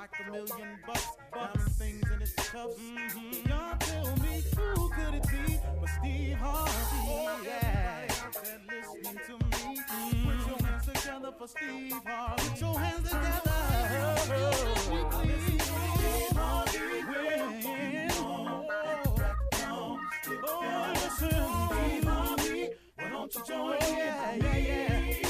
Like a million bucks, diamond things in its cuffs. Mm-hmm. Y'all tell me who could it be but Steve Harvey? Oh, yeah. Everybody listening to me, mm-hmm. put your hands together for Steve Harvey. Put your hands together. Oh, Steve Harvey. Oh, listen, Steve Harvey. Why don't you join me? Yeah, yeah, yeah.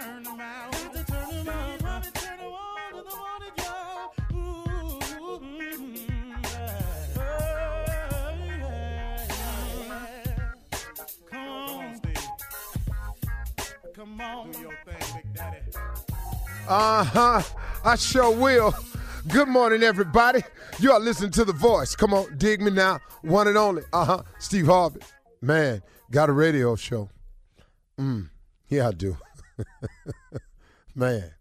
Turn out. Got to turn to the morning. Uh huh. I sure will. Good morning, everybody. You are listening to The Voice. Come on, dig me now. One and only. Uh huh. Steve Harvey. Man, got a radio show. Mm. Yeah, I do. Man,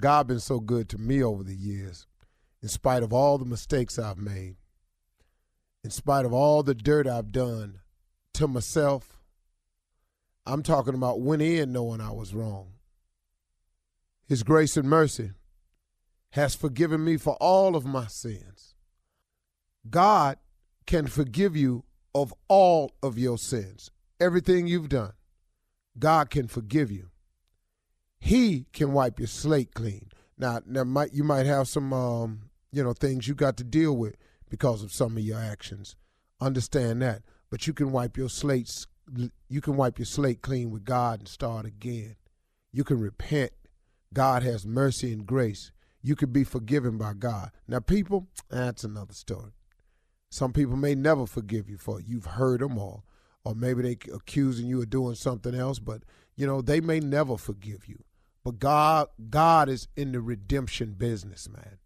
God been so good to me over the years, in spite of all the mistakes I've made, in spite of all the dirt I've done to myself. I'm talking about went in knowing I was wrong. His grace and mercy has forgiven me for all of my sins. God can forgive you of all of your sins, everything you've done. God can forgive you. He can wipe your slate clean. Now, there might you might have some um, you know things you got to deal with because of some of your actions. Understand that, but you can wipe your slates. You can wipe your slate clean with God and start again. You can repent. God has mercy and grace. You can be forgiven by God. Now, people, that's another story. Some people may never forgive you for it. You've hurt them all, or maybe they accusing you of doing something else, but you know, they may never forgive you. But God God is in the redemption business, man.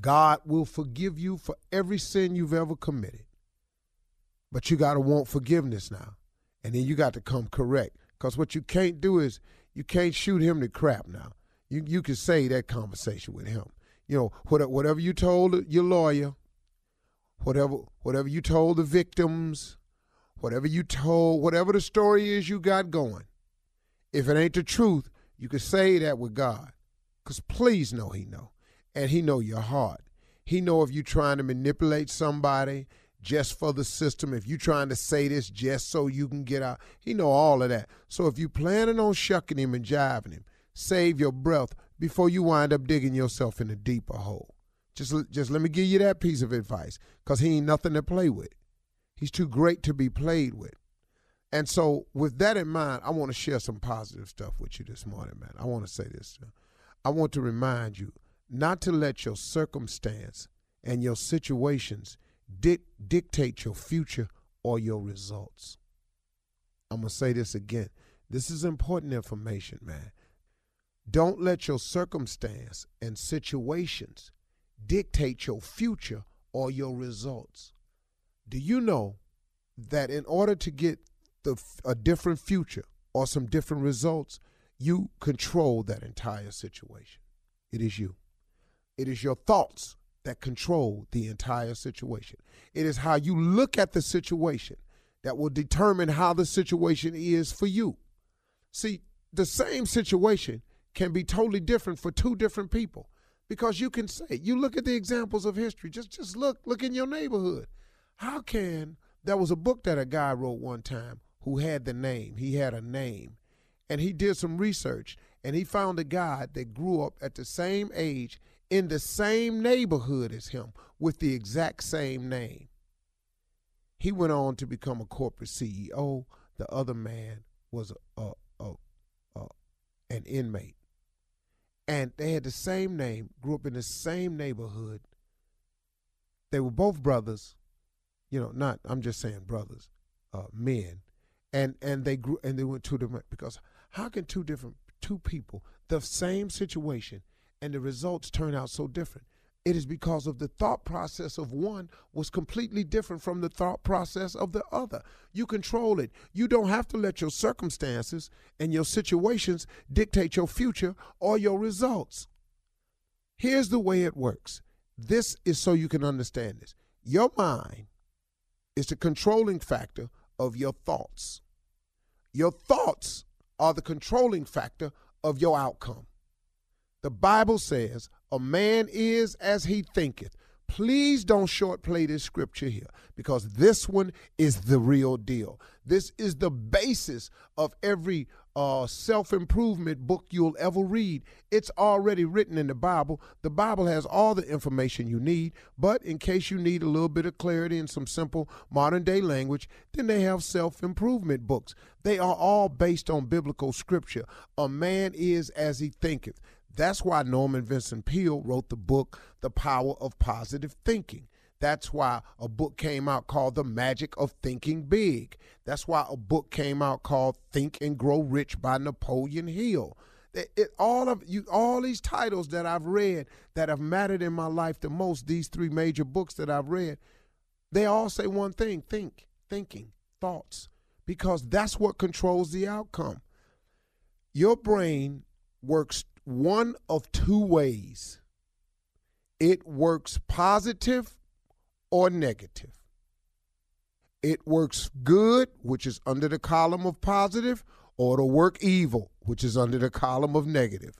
God will forgive you for every sin you've ever committed. But you got to want forgiveness now. And then you got to come correct. Because what you can't do is you can't shoot him to crap now. You, you can say that conversation with him. You know, whatever, whatever you told your lawyer, whatever whatever you told the victims, whatever you told, whatever the story is you got going, if it ain't the truth, you can say that with God. Because please know he know. And he know your heart. He know if you're trying to manipulate somebody just for the system, if you're trying to say this just so you can get out. He know all of that. So if you're planning on shucking him and jiving him, save your breath before you wind up digging yourself in a deeper hole. Just just let me give you that piece of advice cuz he ain't nothing to play with. He's too great to be played with. And so, with that in mind, I want to share some positive stuff with you this morning, man. I want to say this. I want to remind you not to let your circumstance and your situations di- dictate your future or your results. I'm going to say this again. This is important information, man. Don't let your circumstance and situations dictate your future or your results. Do you know that in order to get the, a different future or some different results, you control that entire situation. It is you. It is your thoughts that control the entire situation. It is how you look at the situation that will determine how the situation is for you. See, the same situation can be totally different for two different people because you can say, you look at the examples of history, just just look look in your neighborhood. How can there was a book that a guy wrote one time who had the name. He had a name. And he did some research and he found a guy that grew up at the same age in the same neighborhood as him with the exact same name. He went on to become a corporate CEO. The other man was a, a, a, an inmate. And they had the same name, grew up in the same neighborhood. They were both brothers, you know, not I'm just saying brothers, uh, men and and they grew and they went two different because how can two different two people the same situation and the results turn out so different? It is because of the thought process of one was completely different from the thought process of the other. You control it. You don't have to let your circumstances and your situations dictate your future or your results. Here's the way it works. This is so you can understand this. Your mind is the controlling factor of your thoughts. Your thoughts are the controlling factor of your outcome. The Bible says, A man is as he thinketh. Please don't short play this scripture here because this one is the real deal. This is the basis of every uh, self improvement book you'll ever read. It's already written in the Bible. The Bible has all the information you need, but in case you need a little bit of clarity in some simple modern day language, then they have self improvement books. They are all based on biblical scripture. A man is as he thinketh. That's why Norman Vincent Peale wrote the book, The Power of Positive Thinking. That's why a book came out called The Magic of Thinking Big. That's why a book came out called Think and Grow Rich by Napoleon Hill. It, it, all of you, all these titles that I've read that have mattered in my life the most, these three major books that I've read, they all say one thing: think, thinking, thoughts, because that's what controls the outcome. Your brain works one of two ways. It works positive or negative. It works good, which is under the column of positive, or it'll work evil, which is under the column of negative.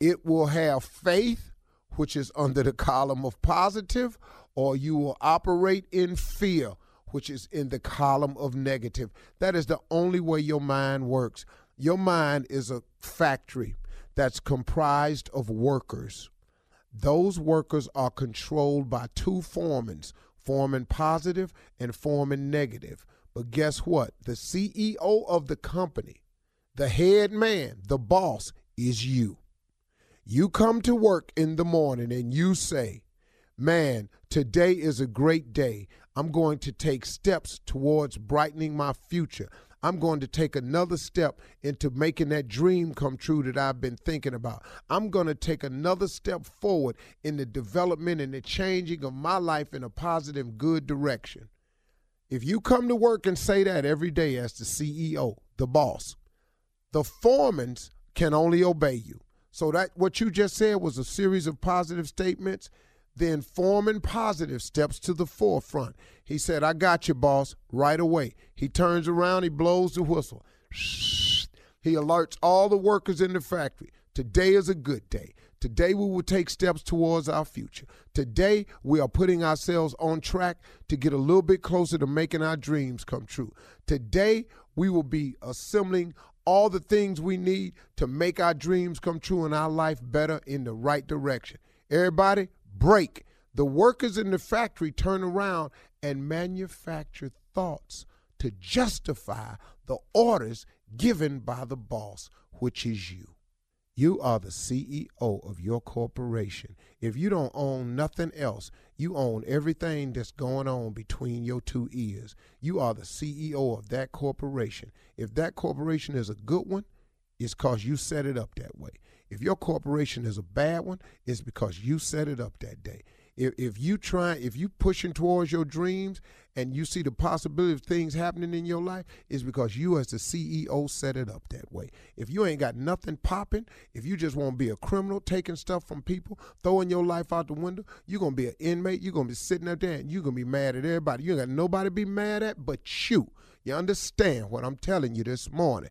It will have faith, which is under the column of positive, or you will operate in fear, which is in the column of negative. That is the only way your mind works. Your mind is a factory that's comprised of workers. Those workers are controlled by two foremans, foreman positive and foreman negative. But guess what? The CEO of the company, the head man, the boss, is you. You come to work in the morning and you say, Man, today is a great day. I'm going to take steps towards brightening my future. I'm going to take another step into making that dream come true that I've been thinking about. I'm going to take another step forward in the development and the changing of my life in a positive, good direction. If you come to work and say that every day as the CEO, the boss, the foremans can only obey you. So that what you just said was a series of positive statements then Foreman Positive steps to the forefront. He said, I got you, boss, right away. He turns around, he blows the whistle. He alerts all the workers in the factory. Today is a good day. Today we will take steps towards our future. Today we are putting ourselves on track to get a little bit closer to making our dreams come true. Today we will be assembling all the things we need to make our dreams come true and our life better in the right direction. Everybody, break. The workers in the factory turn around and manufacture thoughts to justify the orders given by the boss, which is you. You are the CEO of your corporation. If you don't own nothing else, you own everything that's going on between your two ears. You are the CEO of that corporation. If that corporation is a good one, it's because you set it up that way. If your corporation is a bad one, it's because you set it up that day. If, if you try if you pushing towards your dreams and you see the possibility of things happening in your life it's because you as the ceo set it up that way. If you ain't got nothing popping if you just want to be a criminal taking stuff from people throwing your life out the window you're going to be an inmate you're going to be sitting up there and you're going to be mad at everybody. You ain't got nobody to be mad at but you. You understand what i'm telling you this morning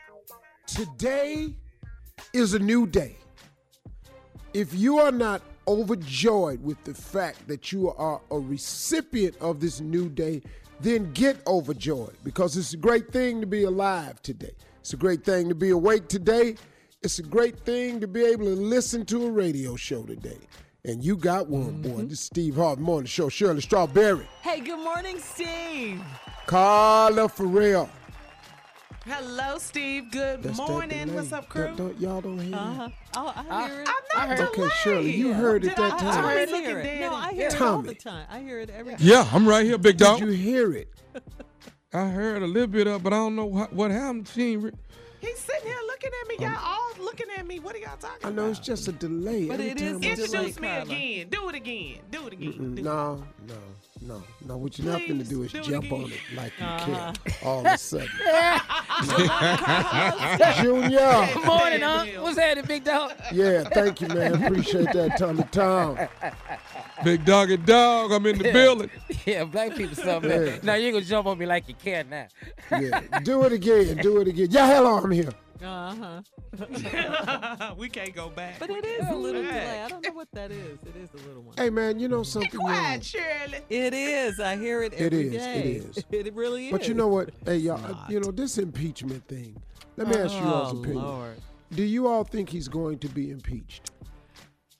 today is a new day. If you are not overjoyed with the fact that you are a recipient of this new day, then get overjoyed because it's a great thing to be alive today. It's a great thing to be awake today. It's a great thing to be able to listen to a radio show today. And you got one, boy. Mm-hmm. This is Steve Harvey Morning Show. Shirley Strawberry, Hey, good morning, Steve. Carla Farrell. Hello, Steve. Good That's morning. What's up, crew? Don't- don't- y'all don't hear Uh-huh. that? Oh, I hear it. I'm not Okay, Shirley, you heard it that I- time. I I heard hear it. No, I hear it all the time. I hear it every time. Yeah, I'm right here, big dog. Did you hear it? I heard a little bit of, but I don't know what, what happened. She ain't re- He's sitting here looking at me. Y'all all looking at me. What are y'all talking about? I about? know it's just a delay. But Every it is time I a say- delay. Introduce me again. Do it again. Do it again. Do- No, no, no, no. What you're not going to do is do jump on it like you Uh-huh. can all of a sudden. Junior. Good morning, huh? What's happening, big dog? Yeah, thank you, man. Appreciate that, Tommy Tom. Big doggy dog, I'm in the building. yeah, black people something. Yeah. Now you ain't gonna jump on me like you can now. Yeah. Do it again. Do it again. Yeah, hell on me here. Uh huh. we can't go back. But it is a little delay. I don't know what that is. It is a little one. Hey man, you know something? y'all? Quiet, Shirley. It is. I hear it It every is, it day. is. It really is. But you know what? Hey y'all, you know this impeachment thing. Let me ask you all's Oh, opinion. Lord. Do you all think he's going to be impeached?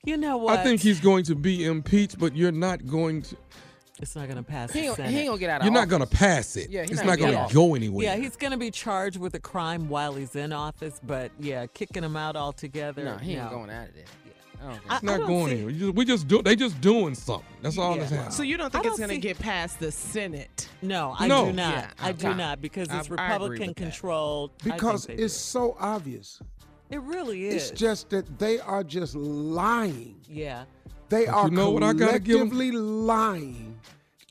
You know what? I think he's going to be impeached, but you're not going to. It's not going to pass He the ain't, he ain't gonna get out of office. You're not going to pass it. Yeah, he's it's not not gonna going to go anywhere. yeah, he's going to be charged with a crime while he's in office, but yeah, kicking him out altogether. No, he ain't going out of there. I don't think I- It's not don't going see- anywhere. We just do. They just doing something. That's all Yeah. that's happening. So you don't think it's don't going to see- get past the Senate? No, I No. do not. Yeah, I do not because I- I it's Republican that. controlled. Because it's do. so obvious. It really is. It's just that they are just lying. yeah. They But are you know what I gotta give 'em? collectively lying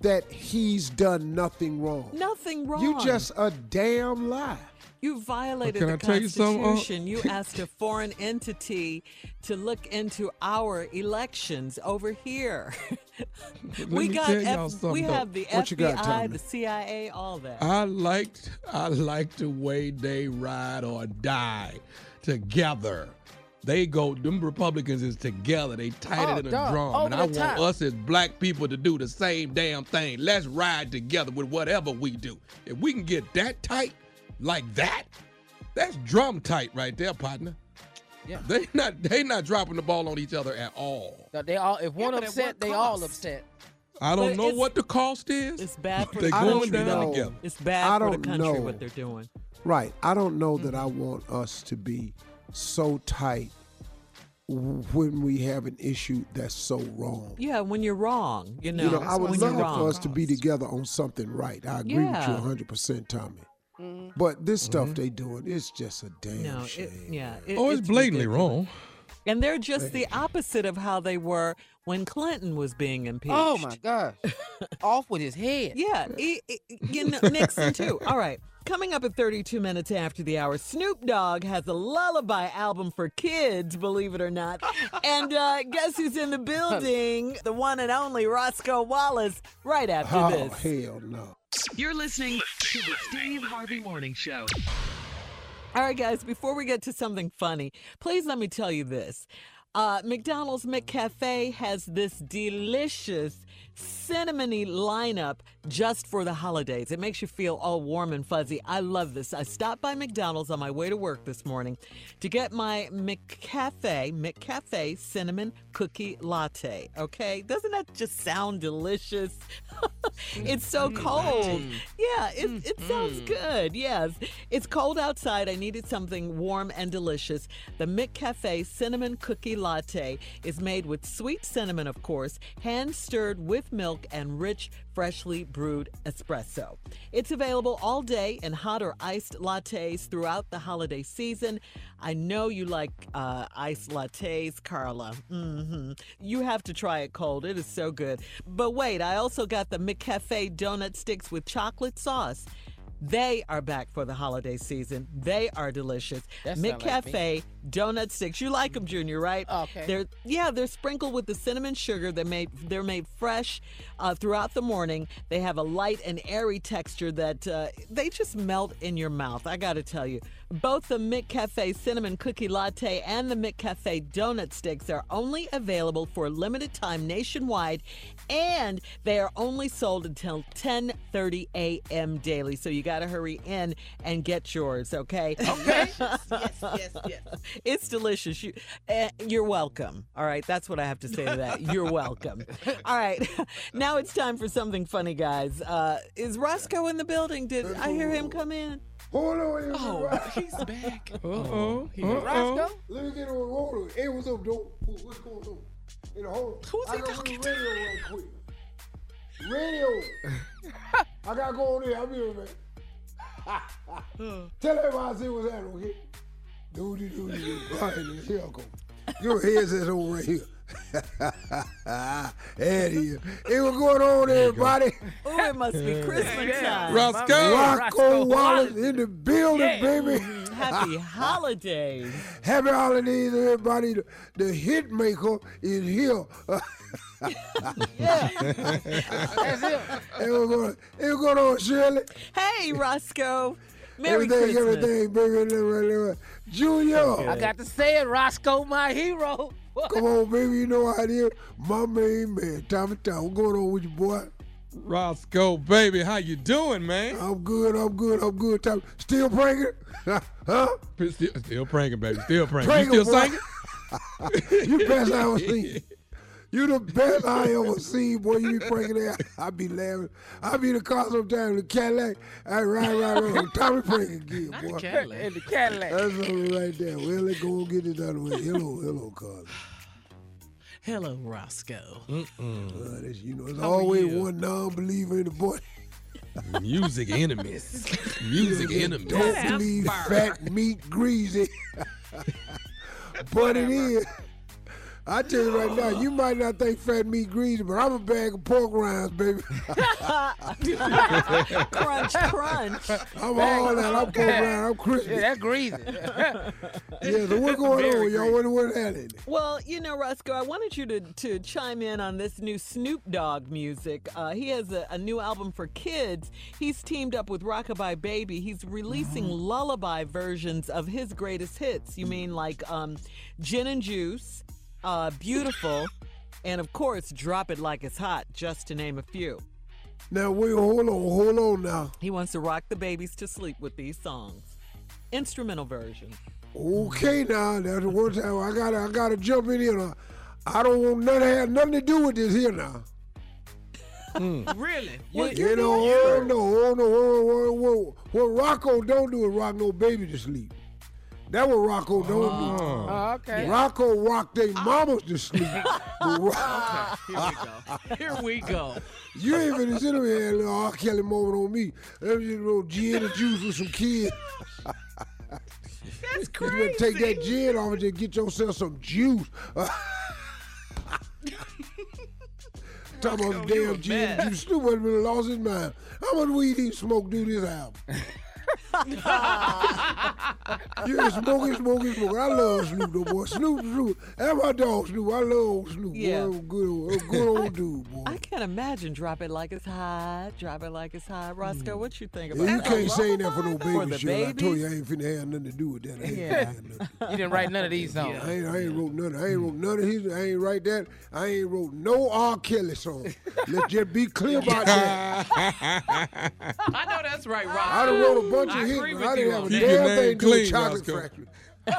that he's done nothing wrong. Nothing wrong. You just a damn lie. You violated Can the I tell you uh? Constitution. You asked a foreign entity to look into our elections over here. We got F- we though. have the What you got, FBI, the CIA, all that. I liked I liked the way they ride or die together. They go them Republicans is together. They tighter Oh, than a drum. over And I want top. us as black people to do the same damn thing. Let's ride together with whatever we do. If we can get that tight, like that, that's drum tight right there, partner. Yeah. They not they not dropping the ball on each other at all. No, They all if one but at upset, what they all upset. I don't But know what the cost is. It's bad for They the I going country. down though. together. It's bad I for the country know. what they're doing. Right. I don't know that I Mm-hmm. want us to be so tight when we have an issue that's so wrong. Yeah, when you're wrong, you know. you know, I would when love you're wrong. for us to be together on something right. I agree Yeah. with you 100%, Tommy. But this stuff they doing, it's just a damn No, shame. it, yeah. it- oh, it's blatantly ridiculous. wrong. And they're just the opposite of how they were when Clinton was being impeached. Oh my gosh, off with his head. Yeah, he, he- you know, Nixon too. All right. Coming up at 32 minutes after the hour, Snoop Dogg has a lullaby album for kids, believe it or not. And uh, guess who's in the building? The one and only Roscoe Wallace, right after this. Oh, this. hell no. You're listening to the Steve Harvey Morning Show. All right, guys, before we get to something funny, please let me tell you this. Uh, McDonald's McCafe has this delicious cinnamony lineup just for the holidays. It makes you feel all warm and fuzzy. I love this. I stopped by McDonald's on my way to work this morning to get my McCafe, McCafe cinnamon cookie latte. Okay, doesn't that just sound delicious? it's so mm-hmm. cold. Mm-hmm. Yeah, it, it sounds good. Yes, it's cold outside. I needed something warm and delicious. The McCafe cinnamon cookie latte is made with sweet cinnamon, of course, hand stirred with milk and rich, freshly brewed espresso. It's available all day in hot or iced lattes throughout the holiday season. I know you like uh, iced lattes, Carla. hmm You have to try it cold. It is so good. But wait, I also got the McCafe donut sticks with chocolate sauce. They are back for the holiday season. They are delicious. That sound like donut sticks. You like them, Junior, right? Okay. They're yeah, they're sprinkled with the cinnamon sugar. They're made they're made fresh uh, throughout the morning. They have a light and airy texture that uh, they just melt in your mouth. I got to tell you, both the McCafe cinnamon cookie latte and the McCafe donut sticks are only available for a limited time nationwide, and they are only sold until 10:30 a.m. daily. So you got to hurry in and get yours. Okay. Okay. yes, yes, yes. It's delicious. You, uh, you're welcome. All right, that's what I have to say to that. You're welcome. All right, now it's time for something funny, guys. Uh, is Roscoe in the building? Did I hear him come in? Hold on. Oh, right. he's back. Uh-oh. he- Uh-oh. Roscoe? Let me get on hold on. Hey, what's up, though? Who- What's going on? You know, hold on. Who's I he gotta talking go to the radio right quick. Radio. I gotta go on there. I'll be right back. Tell everybody I see what's happening, okay? Doody, doody, doody. All right, then, here I go. Your headset's over right here. there it is. Hey, what's going on, everybody? Oh, it must be Christmas time. Roscoe. Rocco Wallace in the building, baby. Mm, happy holidays. Happy holidays, everybody. The, the hit maker is here. That's it. Hey, what's going, hey, what's going on, Shirley? Hey, Roscoe. Merry everything, Christmas. everything, baby. everything. Junior. I got to say it, Roscoe, my hero. Come on, baby. You know how it is. My main man, Tommy Tom. What's going on with you, boy? Roscoe, baby, how you doing, man? I'm good. I'm good. I'm good. Tommy. Still pranking? huh? Still, still pranking, baby. Still pranking. Pranking, you still singing? you best I ever seen. You the best I ever seen, boy. You be pranking that. I be laughing. I be in the car sometimes, the Cadillac. I ride, ride, ride. Tommy pranking again, boy. In the Cadillac. That's something right there. Well, let's go and get it done with. Hello, hello, Carla. Hello, Roscoe. Uh, this, you know, there's always one non-believer in the boy. Music enemies. Music enemies. Don't believe fat meat greasy. but it is. I tell you right now, you might not think fat meat greasy, but I'm a bag of pork rinds, baby. crunch, crunch. I'm all that. I'm pork rind. I'm crispy. Yeah, that's greasy. Yeah, so what's going Very on, y'all? What, what happening? Well, you know, Roscoe, I wanted you to, to chime in on this new Snoop Dogg music. Uh, he has a, a new album for kids. He's teamed up with Rockabye Baby. He's releasing lullaby versions of his greatest hits. You mean like um, Gin and Juice, uh, Beautiful, and of course, Drop It Like It's Hot, just to name a few. Now, wait, hold on, hold on now. He wants to rock the babies to sleep with these songs. Instrumental version. Okay, now, that's one time I gotta, I gotta jump in here. Now. I don't want nothing to have nothing to do with this here now. Really? You know, oh no, oh no, oh, what, what, what Rocco don't do is rock no baby to sleep. That what Rocco don't do. Oh, oh okay. Rocco rock they ah. mamas to sleep. But Rock- Here we go. you ain't finna sit over here and little R. Kelly moment on me. Let me just little gin and juice with some kids. That's You better take that gin off and just get yourself some juice. Talking about Rocco, you damn a gin and mess. juice. Snoop would have been lost his mind. How much weed he smoke do this album? yeah, smoking, smoking, smoking. I love Snoop, though, boy. Snoop, Snoop. That's my dog, Snoop. I love Snoop. Yeah. Boy, good, old- good old dude, boy. I can't imagine Drop It Like It's Hot, Drop It Like It's Hot. Roscoe, mm. what you think about Yeah, you that? can't say that for no baby the shit. I told you I babies? ain't finna have nothing to do with that. I ain't Yeah. finna have nothing. You didn't write none of these songs. I ain't, I ain't wrote none. I ain't mm. wrote none of his. I ain't write that. I ain't wrote no R. Kelly song. Let's just be clear about that. I know that's right, Roscoe. I done wrote a bunch I of hits, agree with I didn't you have a on Keep damn name thing to do with clean, Chocolate Roscoe. Factory.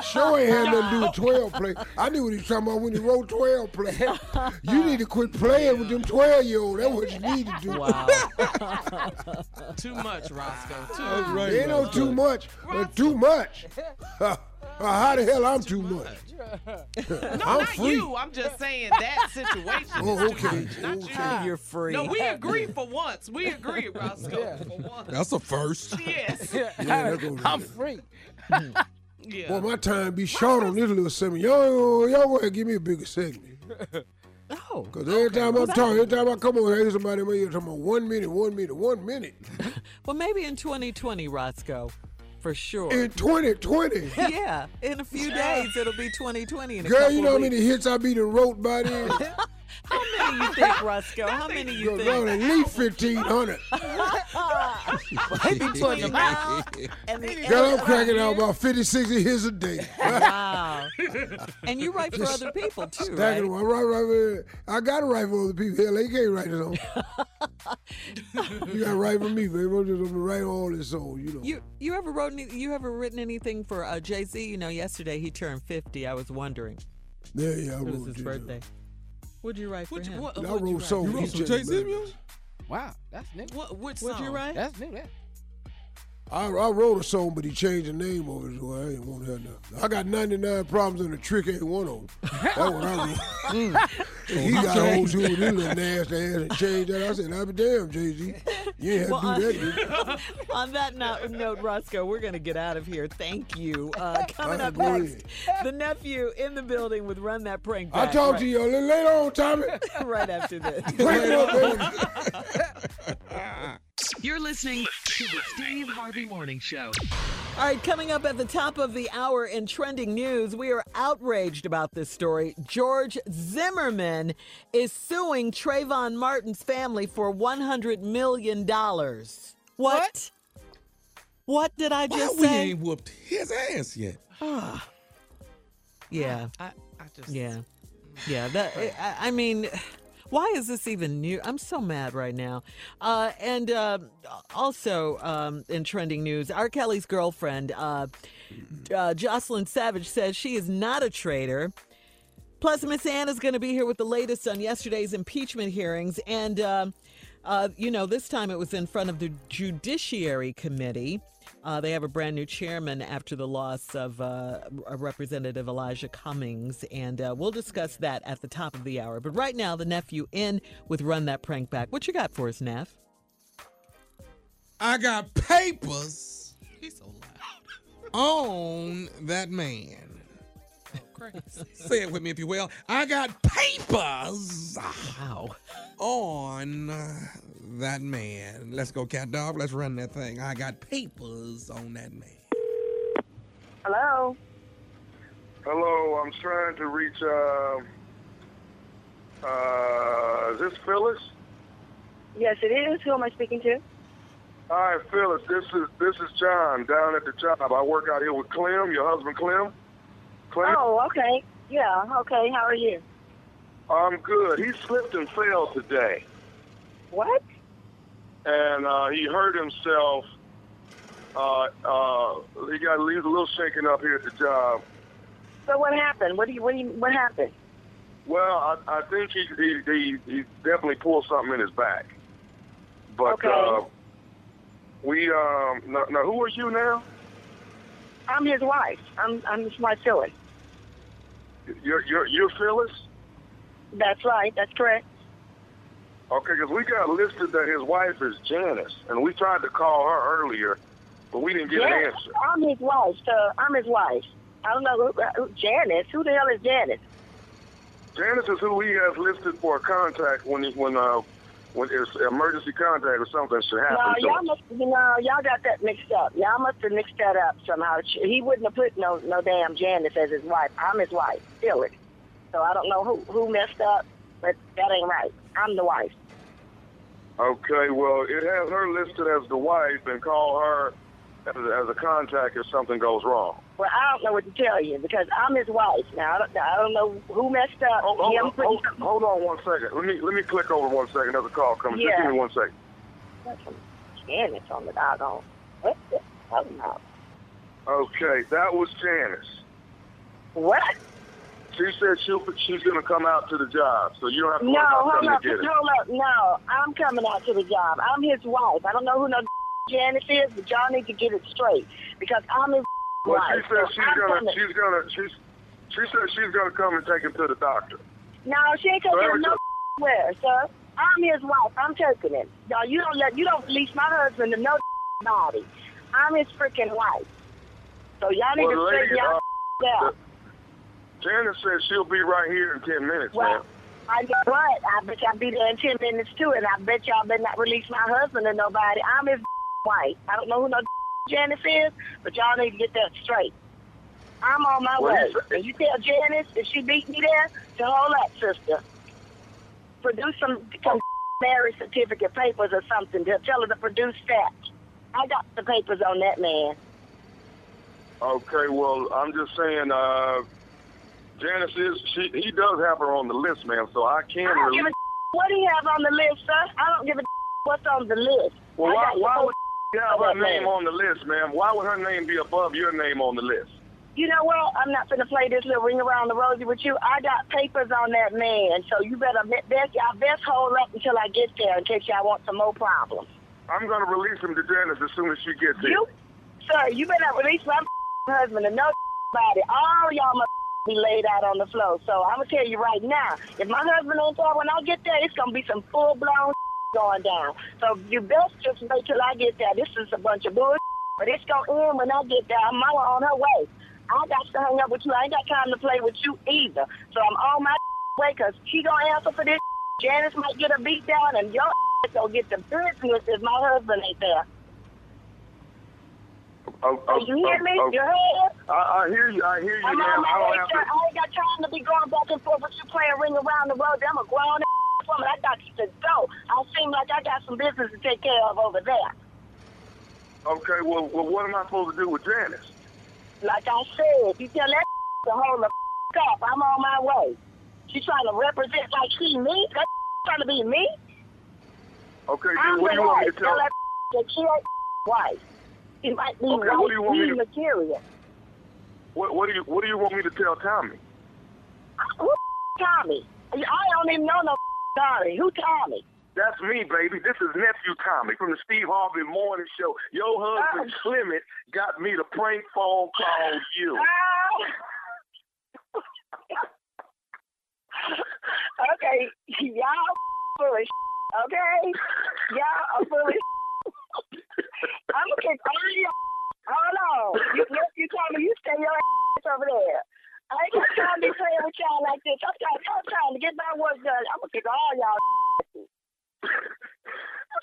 Sure ain't had nothing to do with 12 play. I knew what he was talking about when he wrote 12 play. You need to quit playing with them 12 year olds. That's what you need to do. Wow. Too much, Roscoe. Too That's right. Ain't no too much, but too much. Uh, how the hell I'm too much? No, I'm not free. you. I'm just saying that situation. Oh, is too okay. much, not Okay. You're free. No, we agree for once. We agree, Roscoe, for once. That's a first. Yes. Yeah, I'm right. free. Yeah. Boy, my time be short on this little segment. Y'all, y'all go ahead and give me a bigger segment. Oh. Because every time I'm talking, every time I come on here, somebody in my ear talking about one minute, one minute, one minute. Well, maybe in 2020, Roscoe, for sure. In 2020. yeah, in a few days it'll be 2020. In Girl, you know how many hits I be done wrote by then? How many you think, Roscoe? How many you Girl, think? girl, at least 1,500. He be putting them out. And the Girl, I'm cracking out about 50, 60 hits a day. Wow. and you write for other people too, right? them. I, write, write, I got to write for other people. Hell, they can't write it on. you got to write for me, baby. I'm just going to write all this song, you know. You you ever wrote any, you ever written anything for uh, Jay Z? You know, yesterday he turned 50. I was wondering. yeah, yeah, I It was wrote his this. birthday. What'd you write for What, him? what, And I what'd you wrote write? You wrote some of them, Jay Z music? Wow, that's new. What, which What'd you song? write? That's new. That. I, I wrote a song, but he changed the name of it, so I ain't want to have nothing. I got 99 problems and the trick ain't one of them. That's what I wrote. Mm. And he got hold to it, his little nasty ass and changed that. I said, I'll be damn, Jay Z. You ain't have Well, to do I- that. On that note, note, Roscoe, we're going to get out of here. Thank you. Uh, coming Uh, up go next, the nephew in the building with Run That Prank I'll talk right, to you a little later on, Tommy. right after this. Break it up. You're listening to the Steve Harvey Morning Show. All right, coming up at the top of the hour in trending news, we are outraged about this story. George Zimmerman is suing Trayvon Martin's family for $100 million. What? What, what did I Why just we say? ain't whooped his ass yet? Yeah, I, I just yeah, yeah. That I, I mean, why is this even new? I'm so mad right now. Uh, and uh, also um, in trending news, R. Kelly's girlfriend, uh, uh, Jocelyn Savage, says she is not a traitor. Plus, Miss Anna's going to be here with the latest on yesterday's impeachment hearings. And, um, uh, you know, this time it was in front of the Judiciary Committee. Uh, they have a brand new chairman after the loss of uh, Representative Elijah Cummings. And uh, we'll discuss that at the top of the hour. But right now, the nephew in with Run That Prank Back. What you got for us, Neff? I got papers he's so loud. on that man. Crazy. Say it with me if you will. I got papers Wow. on uh, that man. Let's go, cat dog. Let's run that thing. I got papers on that man. Hello. Hello, I'm trying to reach. Uh, uh, is this Phyllis? Yes, it is. Who am I speaking to? Hi, Phyllis. This is this is John down at the job. I work out here with Clem, your husband, Clem. Clem. Oh, okay. Yeah. Okay. How are you? I'm good. He slipped and fell today, What? and uh, he hurt himself. Uh, uh, he got a little shaken up here at the job. So what happened? What do you? What do you? What happened? Well, I, I think he, he he he definitely pulled something in his back. But Okay. uh, we um now, now who are you now? I'm his wife. I'm I'm his wife, Phyllis. You're you're you're Phyllis. That's right. That's correct. Okay, because we got listed that his wife is Janice, and we tried to call her earlier, but we didn't get an Yes, answer. I'm his wife, sir. I'm his wife. I don't know who, who Janice. Who the hell is Janice? Janice is who he has listed for contact when he, when uh when it's emergency contact or something should happen. No, y'all must. You know, y'all got that mixed up. Y'all must have mixed that up somehow. He wouldn't have put no no damn Janice as his wife. I'm his wife, Phyllis. So I don't know who who messed up, but that ain't right. I'm the wife. Okay, well, it has her listed as the wife, and call her as as a contact if something goes wrong. Well, I don't know what to tell you because I'm his wife. Now I don't, I don't know who messed up. Hold, hold, Him hold, hold, on one second. Let me let me click over one second. Another call coming. Just Yeah. give me one second. That's Janice on the doggone. What the hell now? Okay, that was Janice. What? She said she'll, she's going to come out to the job, so you don't have to No, worry about coming up, to get it. hold up. No, I'm coming out to the job. I'm his wife. I don't know who no Janice is, but y'all need to get it straight because I'm his Well, wife. she said so she's I'm gonna, coming. she's gonna, she's, she said she's gonna come and take him to the doctor. No, she ain't taking Whatever him no where, sir. I'm his wife. I'm taking him. Y'all, you don't let you don't release my husband to no body. I'm his freaking wife. So y'all need Well, to straighten y'all uh, out. Janice said she'll be right here in ten minutes, Well, man. I know what? I bet y'all be there in ten minutes too, and I bet y'all better not release my husband to nobody. I'm his wife. I don't know who no Janice is, but y'all need to get that straight. I'm on my Well, way. And you tell Janice if she beat me there to hold up, sister. Produce some, some marriage certificate papers or something. To tell her to produce that. I got the papers on that man. Okay, well, I'm just saying, uh, Janice is, she, he does have her on the list, man, so I can I don't release. give a what do you have on the list, sir? I don't give a what's on the list. Well, I why, why would you have her name on the list, ma'am? Why would her name be above your name on the list? You know what? I'm not gonna play this little ring around the rosy with you. I got papers on that man, so you better best y'all best hold up until I get there in case y'all want some more problems. I'm gonna release him to Janice as soon as she gets here. You, sir, you better release my husband and no body. All y'all must be laid out on the floor. So I'm gonna tell you right now, if my husband ain't there when I get there, it's gonna be some full blown going down. So you best just wait till I get there. This is a bunch of bullshit, but it's gonna end when I get there. Mama on her way. I got to hang up with you. I ain't got time to play with you either. So I'm on my way because she gonna answer for this. Janice might get a beat down, and your gonna get the business if my husband ain't there. Oh, oh, you hear oh, me? oh, oh. You heard? I, I hear you. I hear you, I'm on I my don't way. have to. I ain't got time to be going back and forth with you playing ring around the road. I'm a grown ass woman. I got to go. I seem like I got some business to take care of over there. Okay, well, well, what am I supposed to do with Janice? Like I said, you tell that to hold the up. I'm on my way. She trying to represent like she me. That trying to be me. Okay, then what do you want me to tell? Tell that she ain't wife. She might be Okay, what do you want me to- material. What, what do you What do you want me to tell Tommy? Uh, who Tommy? I don't even know no Tommy. Who Tommy? That's me, baby. This is nephew Tommy from the Steve Harvey Morning Show. Your husband Clement got me to prank phone call you. okay, y'all of okay? Y'all are of I'm gonna kick all of y'all. Hold on. You, you me you stay your ass over there. I ain't got time to be playing with y'all like this. I'm trying, I'm trying to get my work done. I'm gonna kick all y'all.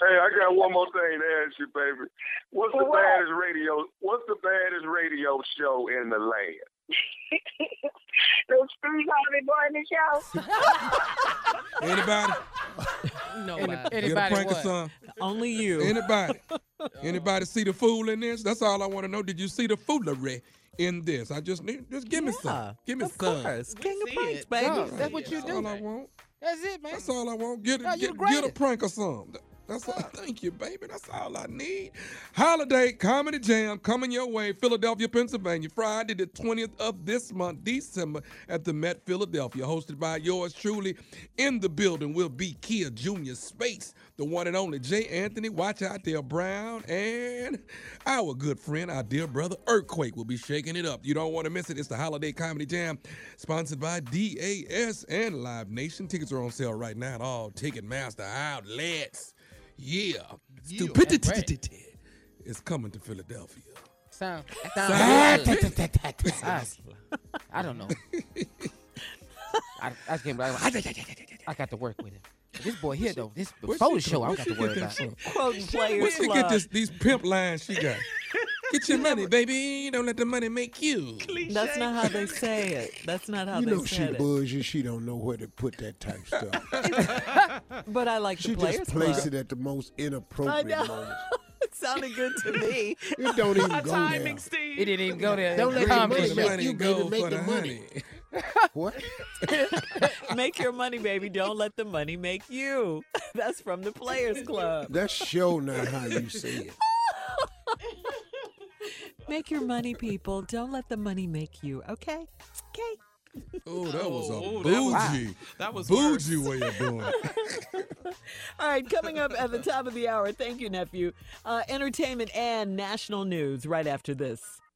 Hey, I got one more thing to ask you, baby. What's the What? baddest radio? What's the baddest radio show in the land? the Steve Harvey Morning Show. Anybody? Nobody. Get a prank or something? Only you. Anybody? Anybody see the fool in this? That's all I want to know. Did you see the foolery in this? I just need, just give me Yeah, some. Give me of some. course. King of See pranks, it. baby. No, that's what you do. That's do. all I want. That's it, man. That's all I want. Get, No, get, get a prank or something. That's all. Thank you, baby. That's all I need. Holiday Comedy Jam coming your way, Philadelphia, Pennsylvania, Friday the 20th of this month, December, at the Met Philadelphia, hosted by yours truly. In the building will be Kia Junior Space, the one and only Jay Anthony. Watch out there, Brown, and our good friend, our dear brother Earthquake will be shaking it up. You don't want to miss it. It's the Holiday Comedy Jam, sponsored by DAS and Live Nation. Tickets are on sale right now at all Ticketmaster outlets. Yeah, stupidity is coming to Philadelphia. Sound. Sound sound good. good. I, I don't know. I, I can't. I, I got to work with him. This boy here though. This Where's before the show. I don't Where's got to worry about. that it. from? Quoting Players Where she get this, these pimp lines she got? Get your money, baby. Don't let the money make you. That's not how they say it. That's not how they say it. You they know she said it. bougie. She don't know where to put that type stuff. But I like she the Players just placed Club. it at the most inappropriate know. moments. it sounded good to me. It don't even go Timing, there. Steve. It didn't even go there. Don't let the Comedy money show. make money you, go baby. Make for the the money. What? Make your money, baby. Don't let the money make you. That's from the Players Club. That's show not how you say it. Make your money, people. Don't let the money make you. Okay? Okay. Oh, that was a Oh, that was- bougie, that was bougie way of doing it. All right, coming up at the top of the hour. Thank you, nephew. Uh, entertainment and national news right after this.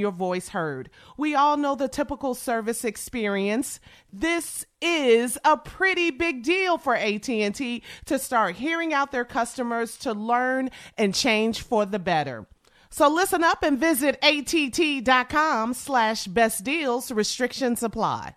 your voice heard. We all know the typical service experience. This is a pretty big deal for AT&T to start hearing out their customers to learn and change for the better. So listen up and visit att.com slash best deals. Restrictions apply.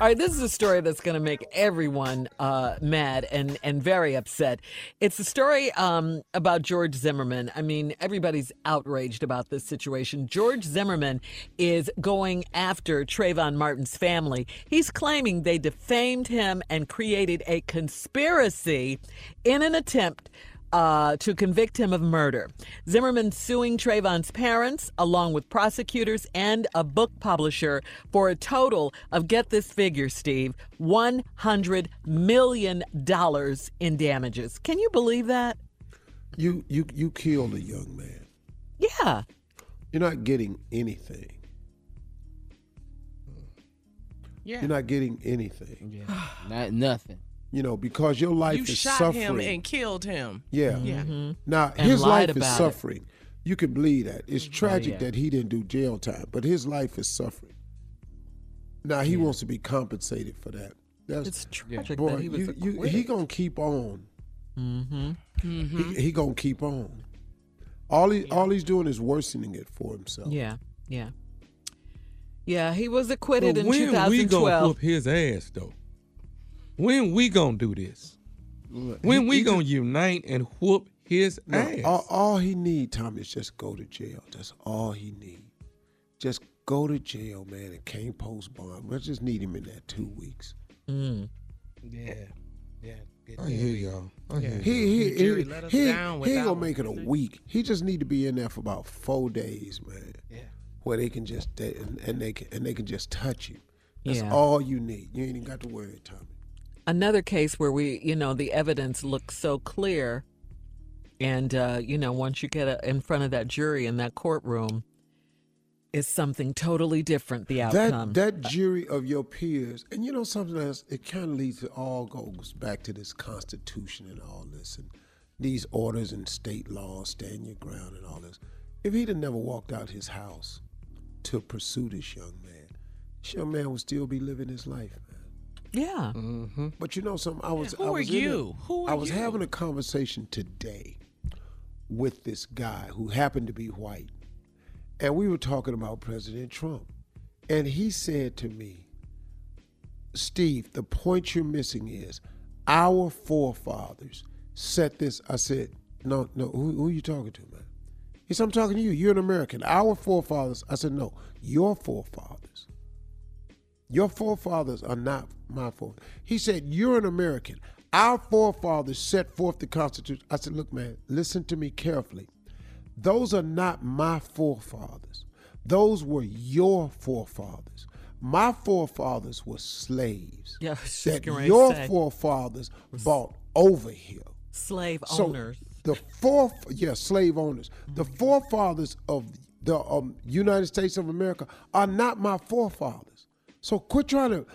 All right, this is a story that's going to make everyone uh, mad and, and very upset. It's a story um, about George Zimmerman. I mean, everybody's outraged about this situation. George Zimmerman is going after Trayvon Martin's family. He's claiming they defamed him and created a conspiracy in an attempt uh, to convict him of murder. Zimmerman suing Trayvon's parents, along with prosecutors and a book publisher, for a total of get this figure, Steve, $100 million in damages. Can you believe that? You you you killed a young man. Yeah. You're not getting anything. Yeah. You're not getting anything. Yeah. Not nothing. You know, because your life is suffering. You is shot suffering. him and killed him. Yeah. Yeah. Mm-hmm. Now And his life is about it. suffering. You can believe that. It's mm-hmm. oh, tragic yeah. that he didn't do jail time, but his life is suffering. Now he wants to be compensated for that. That's It's tragic boy. that he was you, you, he gonna keep on. Mm-hmm. mm-hmm. He, he gonna keep on. All he all he's doing is worsening it for himself. Yeah, yeah. Yeah, he was acquitted But in when we gonna 2012. whoop his ass though? When we gonna do this? When He- we he gonna just- unite and whoop his No, ass? all, all he need, Tommy, is just go to jail. That's all he need. Just go to jail, man, and can't post bond. We just need him in that two weeks. Mm. Yeah. Yeah. Good I hear y'all. I hear He he he, Jury let us he, he ain't gonna make it a week. He just need to be in there for about four days, man. Yeah. Where they can just they, and, and they can and they can just touch you. That's Yeah. all you need. You ain't even got to worry, Tommy. Another case where we, you know, the evidence looks so clear, and uh, you know, once you get uh in front of that jury in that courtroom, is something totally different. The outcome. That that jury of your peers, and you know something else, it kind of leads to all goes back to this Constitution and all this, and these orders and state laws, stand your ground and all this. If he'd have never walked out his house to pursue this young man, this young man would still be living his life, man. Yeah. Mm-hmm. But you know something, I was who I are was in a- you? Who I was you? having a conversation today with this guy who happened to be white. And we were talking about President Trump. And he said to me, Steve, the point you're missing is our forefathers set this. I said, no, no, who, who are you talking to, man? He said, I'm talking to you. You're an American. Our forefathers. I said, no, your forefathers. Your forefathers are not my forefathers. He said, You're an American. Our forefathers set forth the Constitution. I said, Look, man, listen to me carefully. Those are not my forefathers. Those were your forefathers. My forefathers were slaves Yeah, I was just that getting ready to your say. forefathers bought over here. Slave So owners. the four, yeah, slave owners. The forefathers of the um, United States of America are not my forefathers. So quit trying to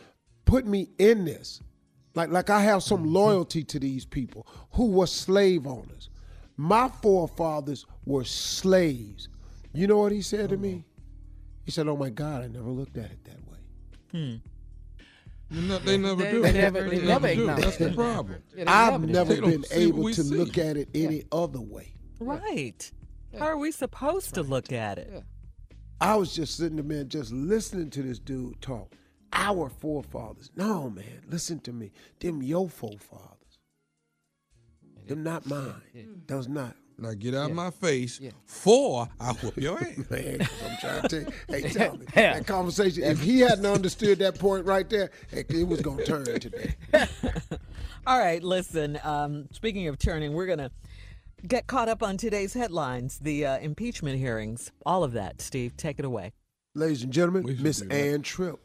put me in this, like like I have some mm-hmm. loyalty to these people who were slave owners. My forefathers were slaves. You know what he said to me? Mm-hmm. He said, "Oh my God, I never looked at it that way." Hmm. No, they never They- do. they never- they do. never do. That's the problem. Yeah, I've never been able to see. look at it any other way. Right. How are we supposed to look at it? Yeah. I was just sitting there, man, just listening to this dude talk. Our forefathers. No, man, listen to me. Them your forefathers. Them not mine. Those not. Now get out Yeah. of my face, Yeah. for I whoop your ass. Man, I'm trying to tell you. Hey, tell me. That conversation, if he hadn't understood that point right there, it was going to turn today. All right, listen. Um, speaking of turning, we're going to get caught up on today's headlines, the uh, impeachment hearings, all of that. Steve, take it away. Ladies and gentlemen, Miss do that. Ann Tripp.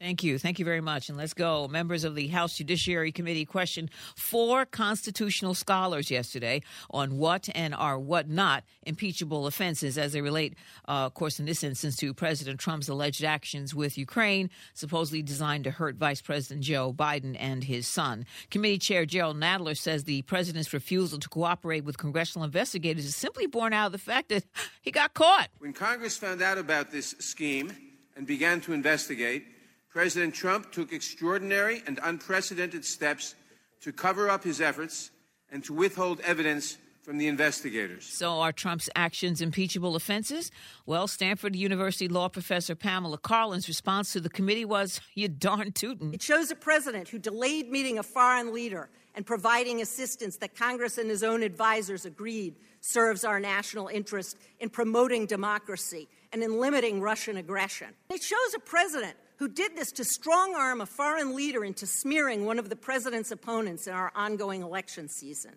Thank you. Thank you very much. And let's go. Members of the House Judiciary Committee questioned four constitutional scholars yesterday on what and are what not impeachable offenses as they relate, uh, of course, in this instance, to President Trump's alleged actions with Ukraine, supposedly designed to hurt Vice President Joe Biden and his son. Committee Chair Jerrold Nadler says the president's refusal to cooperate with congressional investigators is simply born out of the fact that he got caught. When Congress found out about this scheme and began to investigate, President Trump took extraordinary and unprecedented steps to cover up his efforts and to withhold evidence from the investigators. So, are Trump's actions impeachable offenses? Well, Stanford University law professor Pamela Karlan's response to the committee was, You darn tootin'. It shows a president who delayed meeting a foreign leader and providing assistance that Congress and his own advisors agreed serves our national interest in promoting democracy and in limiting Russian aggression. It shows a president who did this to strong arm a foreign leader into smearing one of the president's opponents in our ongoing election season.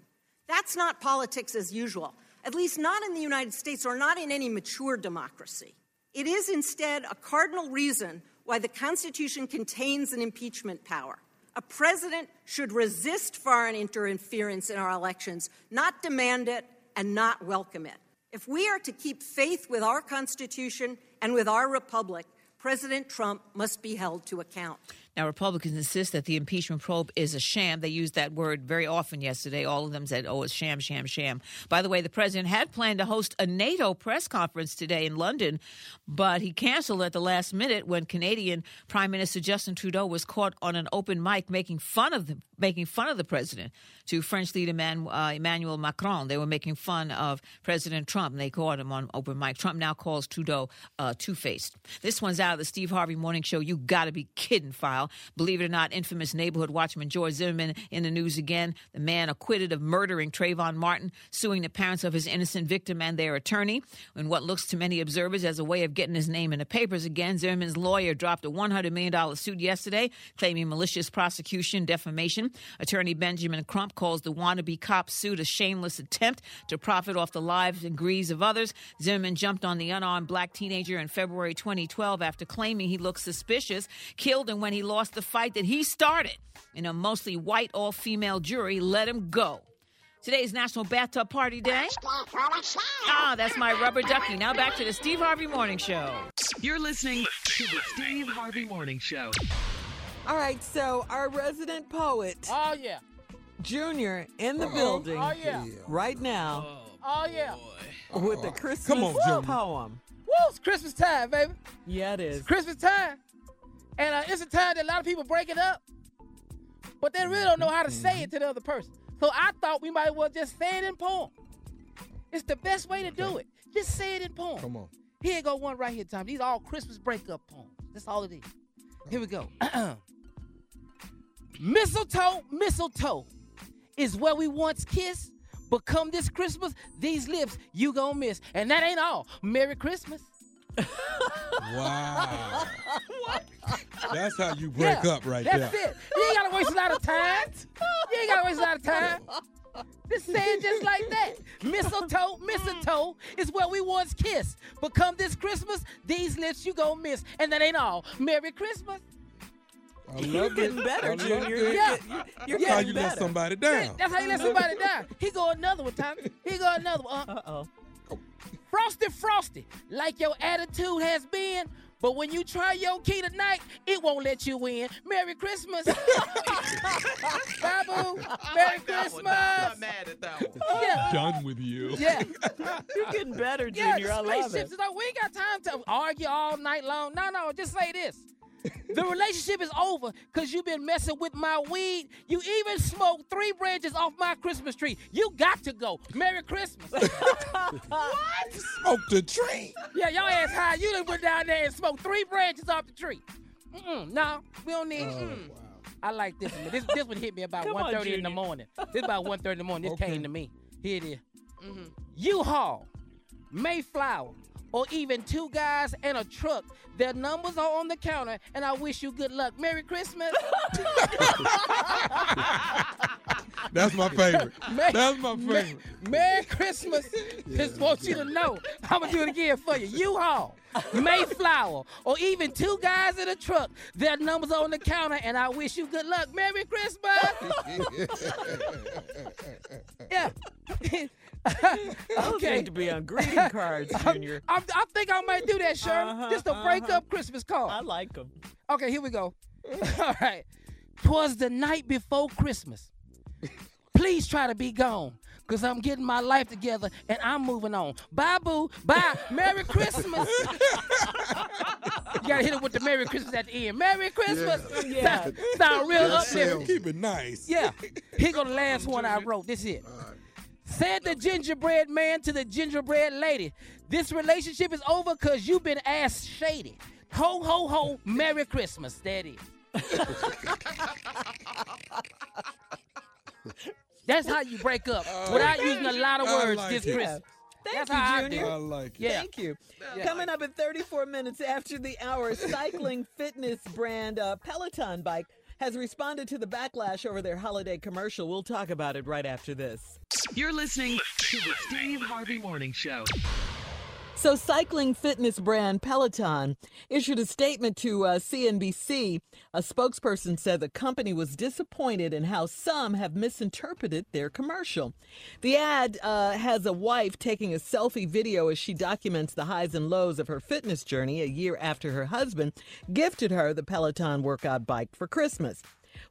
That's not politics as usual, at least not in the United States or not in any mature democracy. It is instead a cardinal reason why the Constitution contains an impeachment power. A president should resist foreign interference in our elections, not demand it and not welcome it. If we are to keep faith with our Constitution and with our republic, President Trump must be held to account. Now, Republicans insist that the impeachment probe is a sham. They used that word very often yesterday. All of them said, oh, it's sham, sham, sham. By the way, the president had planned to host a NATO press conference today in London, but he canceled at the last minute when Canadian Prime Minister Justin Trudeau was caught on an open mic making fun of the, making fun of the president to French leader uh, Emmanuel Macron. They were making fun of President Trump, and they caught him on open mic. Trump now calls Trudeau uh, two-faced. This one's out of the Steve Harvey Morning Show. You got to be kidding file. Believe it or not, infamous neighborhood watchman George Zimmerman in the news again. The man acquitted of murdering Trayvon Martin, suing the parents of his innocent victim and their attorney. In what looks to many observers as a way of getting his name in the papers again, Zimmerman's lawyer dropped a $100 million suit yesterday, claiming malicious prosecution, defamation. Attorney Benjamin Crump calls the wannabe cop suit a shameless attempt to profit off the lives and greeds of others. Zimmerman jumped on the unarmed black teenager in February 2012 after claiming he looked suspicious, killed him when he lost the fight that he started. in a mostly white, all female jury let him go. Today's National Bathtub Party Day. Ah, that's my rubber ducky. Now back to the Steve Harvey Morning Show. You're listening to the Steve Harvey Morning Show. All right, so our resident poet, Oh yeah. Junior, in the Uh-oh. building Oh yeah. right now Oh yeah. with the Christmas Come on, Junior. poem. Woo! It's Christmas time, baby. Yeah, it is. Christmas time. And uh, it's a time that a lot of people break it up, but they really don't know how to say it to the other person. So I thought we might as well just say it in poem. It's the best way to do it. Just say it in poem. Come on. Here go one right here, Tom. These are all Christmas breakup poems. That's all it is. Here we go. mistletoe, mistletoe is where we once kissed, but come this Christmas, these lips you gonna miss. And that ain't all. Merry Christmas. Wow. That's how you break Yeah, up right That's there. That's it. You ain't gotta waste a lot of time. You ain't gotta waste a lot of time. Just say it just like that. Mistletoe, mistletoe is where we once kissed. But come this Christmas, these lips you gonna miss. And that ain't all. Merry Christmas. I love You're it. getting better, I Junior. You're, Yeah. get- you're, you're That's how getting you let somebody down. That's how you let somebody down. He go another one, Tommy. He go another one. Uh, Uh-oh. Frosty, frosty, like your attitude has been. But when you try your key tonight, it won't let you in. Merry Christmas. Babu, Merry Christmas. I'm mad at that one. Yeah. Done with you. Yeah. You're getting better, Yeah, Junior. I just love relationships it. is like, we ain't got time to argue all night long. No, no, just say this. The relationship is over because you've been messing with my weed. You even smoked three branches off my Christmas tree. You got to go. Merry Christmas. what? Smoke the tree. Yeah, y'all ass high. You done went down there and smoked three branches off the tree. Mm-mm, no, we don't need. mm. I like this one. This, this one hit me about Come on, 1.30 in the morning. This about 1.30 in the morning. This Okay. came to me. Here it is. U-Haul, Mayflower, or even two guys and a truck. Their numbers are on the counter, and I wish you good luck. Merry Christmas. That's my favorite. Merry- That's my favorite. Merry Christmas. Just want you to know. I'm gonna do it again for you. U-Haul, Mayflower, or even two guys in a truck. Their numbers are on the counter, and I wish you good luck. Merry Christmas. yeah. Those need to be on greeting cards, Junior. I, I think I might do that, Shirley. Uh-huh, Just a break uh-huh. up Christmas card. I like them. Okay, here we go. All right. Twas the night before Christmas. Please try to be gone. Cause I'm getting my life together and I'm moving on. Bye boo. Bye. Merry Christmas. you gotta hit it with the Merry Christmas at the end. Merry Christmas. Yeah. Sound, sound real Good uplifting. Keep it nice. Yeah. Here go the last one I wrote. This is it. Said the gingerbread man to the gingerbread lady. This relationship is over because you've been ass shady. Ho, ho, ho. Merry Christmas. That is. That's how you break up without using a lot of words like this it. Christmas. Thank That's you, how I Junior. I like it. Yeah. Thank you. Yeah. Coming up in 34 minutes after the hour, cycling fitness brand uh, Peloton bike has responded to the backlash over their holiday commercial. We'll talk about it right after this. You're listening to the Steve Harvey Morning Show. So, cycling fitness brand Peloton issued a statement to uh, CNBC. A spokesperson said the company was disappointed in how some have misinterpreted their commercial. The ad uh, has a wife taking a selfie video as she documents the highs and lows of her fitness journey a year after her husband gifted her the Peloton workout bike for Christmas.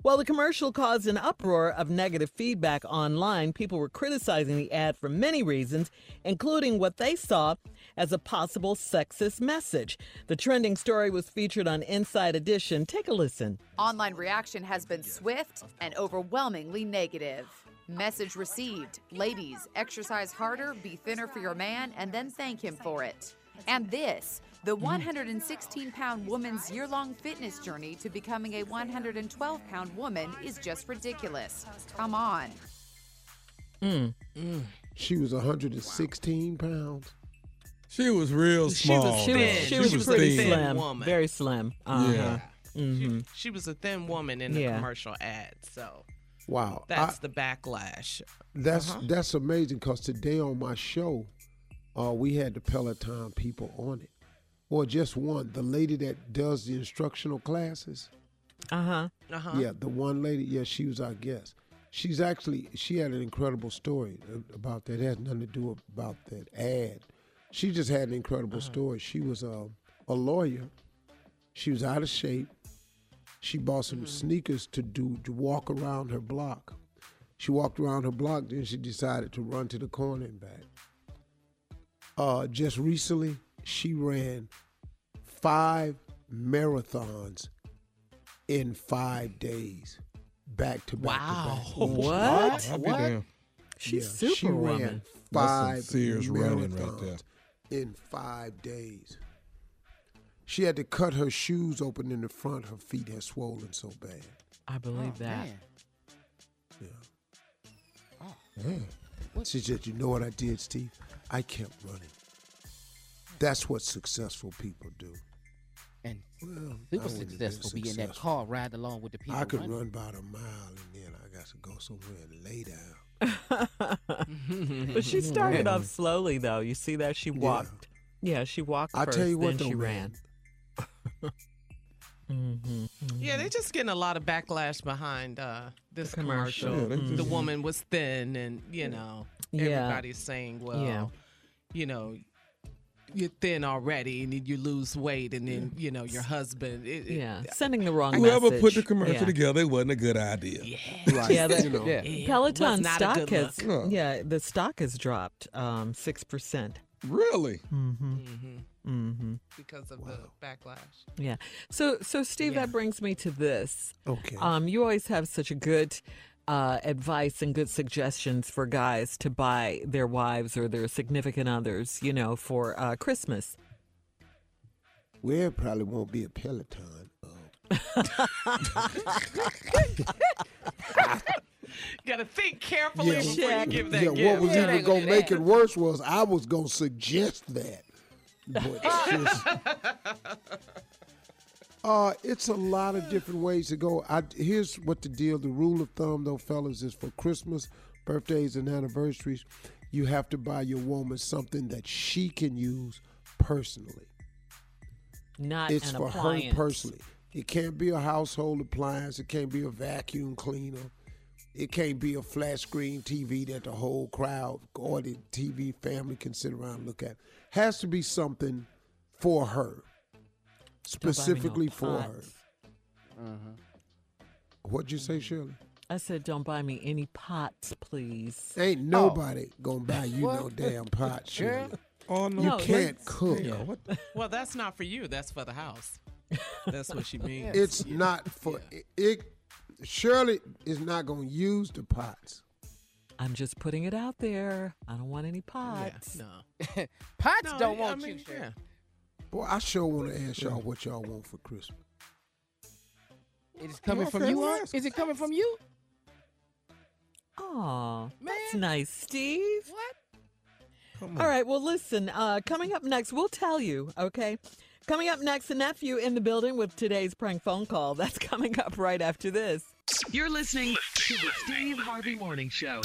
While the commercial caused an uproar of negative feedback online, people were criticizing the ad for many reasons, including what they saw as a possible sexist message. The trending story was featured on Inside Edition. Take a listen. Online reaction has been swift and overwhelmingly negative. Message received Ladies, exercise harder, be thinner for your man, and then thank him for it. And this the 116 pound woman's year long fitness journey to becoming a 112 pound woman is just ridiculous. Come on. She was 116 pounds. She was real She small. was She was, she She was was pretty thin slim, woman. very slim. Uh-huh. Yeah. Mhm. She was a thin woman in the Yeah. commercial ad, so Wow. that's I- the backlash. That's Uh-huh. that's amazing because today on my show, uh, we had the Peloton people on it, or just one. The lady that does the instructional classes. Uh-huh. Uh-huh. Yeah, the one lady. Yeah, she was our guest. She's actually she had an incredible story about that. It has nothing to do about that ad. She just had an incredible story. She was a a lawyer. She was out of shape. She bought some sneakers to do to walk around her block. She walked around her block, then she decided to run to the corner and back. Uh, just recently, she ran five marathons in five days, back to back Wow. to back. What? I'll be damned. She's Yeah, she superwoman. ran That's some five serious running right marathons in five days. She had to cut her shoes open in the front. Her feet had swollen so bad. I believe Oh, that. man. She said, "You know what I did, Steve? I kept running. That's what successful people do. And Well, I super wouldn't successful be in that car riding along with the people. I could running. run about a mile and then I got to go somewhere and lay down. But she started off slowly, though. You see that she walked. Yeah, she walked I first, tell you what, then though, she man. ran. hmm Yeah, they're just getting a lot of backlash behind uh, this commercial. commercial. Yeah, they The just- woman was thin, and you know, Yeah. everybody's saying, well, Yeah. you know, you're thin already, and then you lose weight, and then you know your husband. It, it- Yeah, sending the wrong message. Whoever message. put the commercial yeah. together, it wasn't a good idea. Right. Yeah, that- you know. Yeah. Peloton stock has, look. look. yeah, the stock has dropped um, 6%. Really? Mm-hmm. Mm-hmm. Mm-hmm. because of the backlash. Yeah. So, so Steve, Yeah. that brings me to this. Okay. Um, you always have such a good uh, advice and good suggestions for guys to buy their wives or their significant others, you know, for uh, Christmas. Well, it probably won't be a Peloton. Gotta think. carefully Yeah, before you give that yeah, gift. what was Yeah, even gonna do make that. it worse was I was gonna suggest that. But it's just, uh, it's a lot of different ways to go. I, here's what the deal: the rule of thumb, though, fellas, is for Christmas, birthdays, and anniversaries, you have to buy your woman something that she can use personally. Not it's an for appliance. her personally. It can't be a household appliance. It can't be a vacuum cleaner. It can't be a flat screen TV that the whole crowd or the TV family can sit around and look at. Has to be something for her, specifically for her. Mm-hmm. What'd you say, Shirley? I said, don't buy me any pots, please. Ain't nobody gonna buy you no damn pot, Shirley. Oh no. You can't cook. Well, that's not for you. That's for the house. That's what she means. It's not for it. Shirley is not gonna use the pots. I'm just putting it out there. I don't want any pots. no. Pots No, don't I want mean, you, yeah. Boy, I sure want to ask y'all what y'all want for Christmas. It is coming from you, enough. Aunt? Is it coming from you? Aw, that's nice, Steve. What? All right, well, listen, uh, coming up next, we'll tell you, okay? Coming up next, the nephew in the building with today's prank phone call. That's coming up right after this. You're listening to the Steve Harvey Morning Show.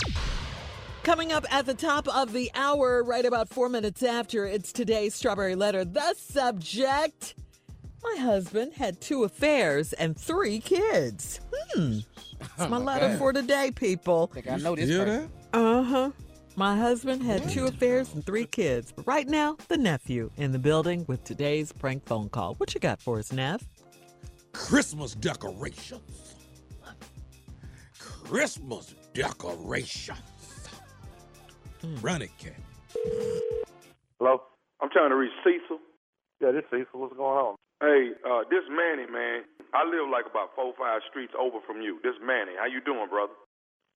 Coming up at the top of the hour, right about four minutes after, it's today's Strawberry Letter. The subject My husband had two affairs and three kids. Hmm. That's my letter for today, people. think I know this Hear that? Uh huh. My husband had two affairs and three kids. But right now, the nephew in the building with today's prank phone call. What you got for us, Neff? Christmas decorations. Christmas decorations. Run it, cat. Hello? I'm trying to reach Cecil. Yeah, this Cecil. What's going on? Hey, uh, this Manny, man. I live like about four, five streets over from you. This Manny. How you doing, brother?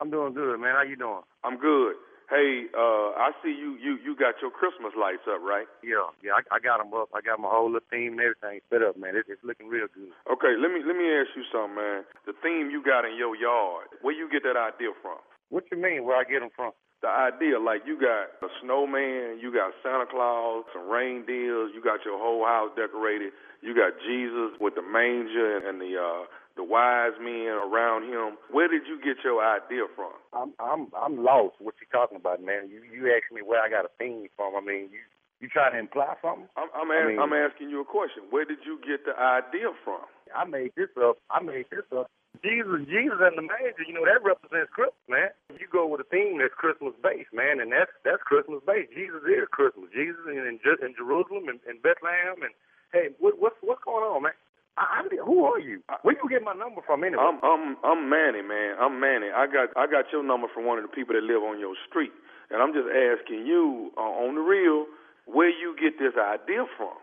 I'm doing good, man. How you doing? I'm good. Hey, uh, I see you, you, you got your Christmas lights up, right? Yeah, yeah. I, I got them up. I got my whole little theme and everything set up, man. It's, it's looking real good. Okay, let me let me ask you something, man. The theme you got in your yard, where you get that idea from? What you mean? Where I get them from? The idea, like you got a snowman, you got Santa Claus, some reindeers, you got your whole house decorated, you got Jesus with the manger and, and the uh, the wise men around him. Where did you get your idea from? I'm I'm I'm lost. What you talking about, man? You you asked me where I got a theme from. I mean, you you trying to imply something? I'm I'm, I mean- I'm asking you a question. Where did you get the idea from? I made this up. I made this up. Jesus, Jesus and the manger, you know, that represents Christmas, man. You go with a theme that's Christmas based, man, and that's that's Christmas based. Jesus is Christmas. Jesus in, in, in Jerusalem and, and Bethlehem, and hey, what, what's what's going on, man? I, I, who are you? Where you get my number from anyway? I'm I'm I'm Manny, man. I'm Manny. I got I got your number from one of the people that live on your street, and I'm just asking you uh, on the real where you get this idea from.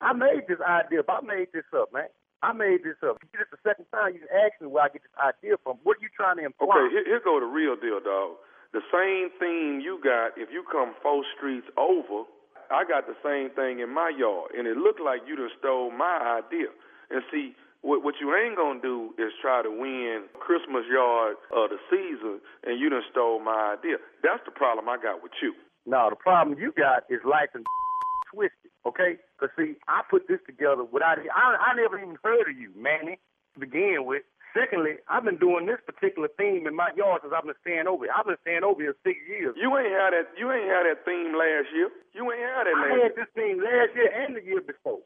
I made this idea up. I made this up, man. I made this up. This is the second time you asked me where I get this idea from. What are you trying to imply? Okay, here, here go the real deal, dog. The same thing you got, if you come four streets over, I got the same thing in my yard, and it looked like you done stole my idea. And see, what, what you ain't gonna do is try to win Christmas yard of the season, and you done stole my idea. That's the problem I got with you. No, the problem you got is life and twisted, okay? Because, see, I put this together without. I, I never even heard of you, Manny, to begin with. Secondly, I've been doing this particular theme in my yard since I've been staying over here. I've been staying over here six years. You ain't had that. You ain't had that theme last year. You ain't had that I last had year. this theme last year and the year before.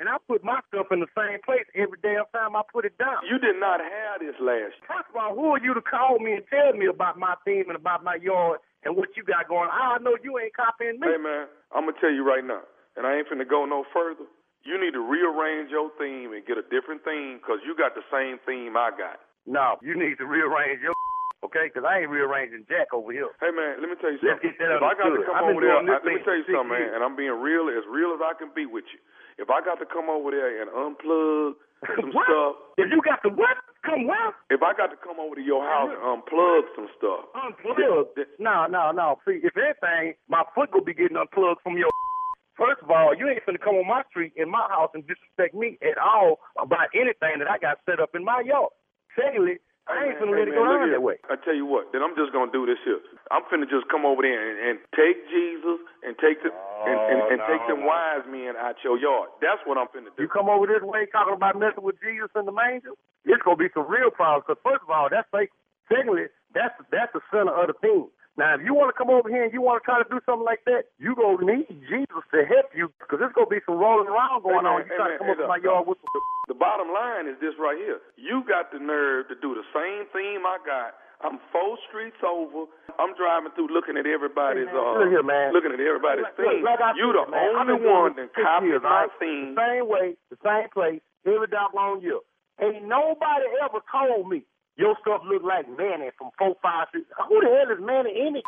And I put my stuff in the same place every damn time I put it down. You did not have this last year. First of all, who are you to call me and tell me about my theme and about my yard and what you got going on? I know you ain't copying me. Hey man, I'm gonna tell you right now, and I ain't finna go no further. You need to rearrange your theme and get a different theme because you got the same theme I got. No, you need to rearrange your okay? Because I ain't rearranging Jack over here. Hey man, let me tell you something. get that if I got to come I've over there, I, let me tell you something, man, and I'm being real as real as I can be with you. If I got to come over there and unplug some What? stuff, If you got to what? Come what? if I got to come over to your house and unplug some stuff, Unplugged? No, no, no. See, if anything, my foot will be getting unplugged from your. First of all, you ain't finna come on my street in my house and disrespect me at all about anything that I got set up in my yard. Secondly, I ain't Hey, finna let it man, go look down that way. I tell you what, then I'm just gonna do this here. I'm finna just come over there and, and take Jesus and take the and, and, oh, and Oh, take them no. wise men out your yard. That's what I'm finna do. You come over this way talking about messing with Jesus and the manger, it's gonna be some real problems. Because first of all, that's fake. Secondly, that's that's the center of the thing. Now, if you want to come over here and you want to try to do something like that, you gonna need Jesus to help you because there's gonna be some rolling around going Hey, man, on. You hey, try man, to come hey, up to look, my yard with some. The bottom line is this right here. You got the nerve to do the same thing I got. I'm four streets over. I'm driving through looking at everybody's Hey, man, uh look here, man. looking at everybody's Like- thing. like you the man, only one that six copied years, my right? thing. The same way, the same place, every doggone year. Ain't nobody ever told me your stuff look like Manny from four five six. Who the hell is Manny any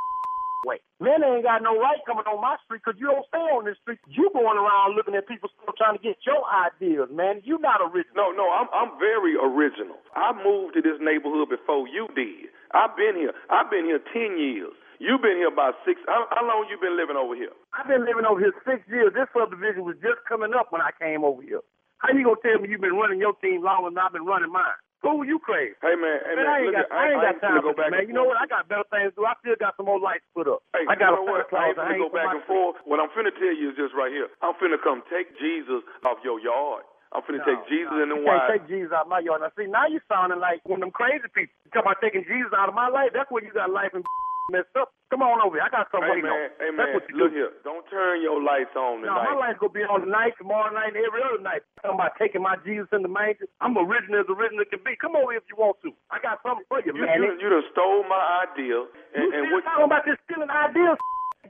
way? Manny ain't got no right coming on my street because you don't stay on this street. You going around looking at people stuff trying to get your ideas, man. You not original. No, no, I'm I'm very original. I moved to this neighborhood before you did. I've been here. I've been here ten years. You've been here about six. How, how long you been living over here? I've been living over here six years. This subdivision was just coming up when I came over here. How you gonna tell me you've been running your team longer than I've been running mine? Who you crazy? Hey man, hey man, man, I ain't got, at- I ain't got time go back man. You know what? I got better things to do. I still got some more lights put up. Hey, I got you a know what? I ain't finna go back and forth. What I'm finna tell you is this right here. I'm finna come take Jesus off your yard. I'm finna No, take Jesus no, in the you can't wise. take Jesus out of my yard. Now, see, now you sounding like one of them crazy people. You talking about taking Jesus out of my life? That's where you got life and messed up. Come on over here. I got something Hey waiting man, on. hey That's man, what you look do. here. Don't turn your lights on tonight. No, my tonight. life's gonna be on tonight, tomorrow night, and every other night. I'm talking about taking my Jesus in the manger. I'm original as original can be. Come over here if you want to. I got something for you, You, man. you, done- you done stole my idea, and, You and what? talking about this stealing ideas?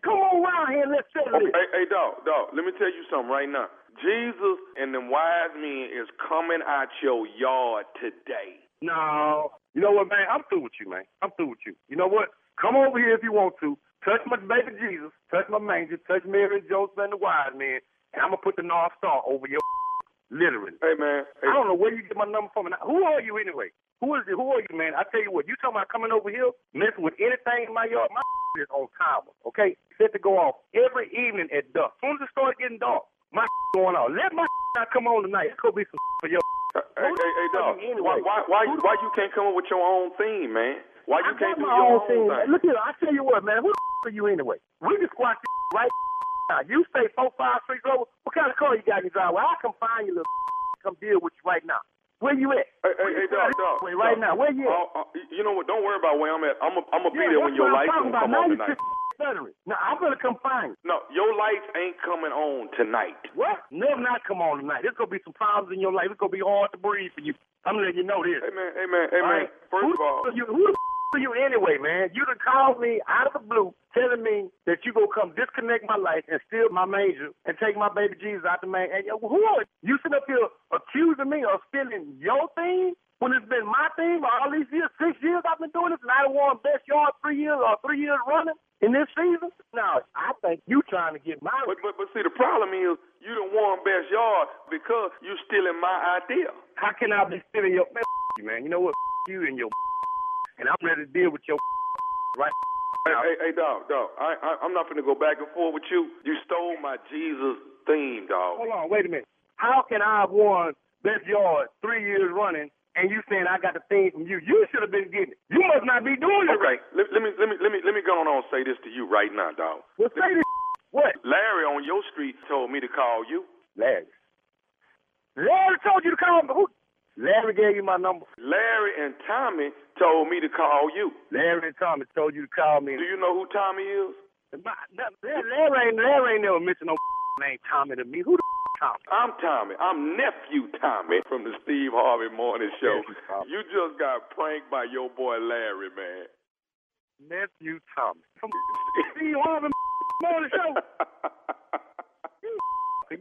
Come on around here and let's settle Okay, this. hey, hey, dog, dog. Let me tell you something right now. Jesus and them wise men is coming out your yard today. No. You know what, man? I'm through with you, man. I'm through with you. You know what? Come over here if you want to. Touch my baby Jesus. Touch my manger. Touch Mary and Joseph and the wise men. And I'm going to put the North Star over your literally. Hey man, hey, I don't know where you get my number from. And Who are you anyway? Who is it? Who are you, man? I tell you what, you talking about coming over here, messing with anything in my yard, my is on timer, okay? Set to go off every evening at dusk. As soon as it starts getting dark, my going off. Let my not come on tonight. It's gonna be some for your hey, hey, hey, dog. you Why, why, why, why you can't come up with your own theme, man? Why you I can't do my your own thing. thing? Look here, I tell you what, man. Who the are you anyway? We can squash this right now. You stay four, five streets over. What kind of car you got in your driveway? I come find you, little come deal with you right now. Where you at? Hey, hey, hey, dog, dog. Wait, right dog. now. Where you at? Uh, uh, you know what? Don't worry about where I'm at. I'm gonna I'm be Yeah, there when your lights come on tonight. Now I'm gonna come find you. No, your lights ain't coming on tonight. What? Never not come on tonight. There's gonna be some problems in your life. It's gonna be hard to breathe for you. I'm letting you know this. Hey man, hey man, hey All man. right? First who of all, you, who the you anyway, man? You done called me out of the blue, telling me that you gonna come disconnect my life and steal my manger and take my baby Jesus out the man. And yo, who are you? You sitting up here accusing me of stealing your thing when it's been my thing all these years, six years I've been doing this, and I won best yard three years or three years running in this season. No, I think you trying to get my. but, but but see the problem is you done won best yard because you stealing my idea. How can I be stealing your man? you, man? You know what? You and your and I'm ready to deal with your right. Hey, hey, hey, dog, dog. I, I I'm not gonna go back and forth with you. You stole my Jesus theme, dog. Hold on, wait a minute. How can I have won best yard three years running, and you saying I got the thing from you? You should have been getting it. You must not be doing it Okay, right. let, let me let me let me let me go on and say this to you right now, dog. Well, say this. What? Larry on your street told me to call you. Larry. Larry told you to call me. Who? Larry gave you my number. Larry and Tommy told me to call you. Larry and Tommy told you to call me. Do you know who Tommy is? My- Larry ain't Larry ain't never mentioned no name Tommy to me. Who the Tommy? I'm Tommy. I'm nephew Tommy from the Steve Harvey Morning Show. Nephew You just got pranked by your boy Larry, man. Nephew Tommy. From Steve Harvey Morning Show.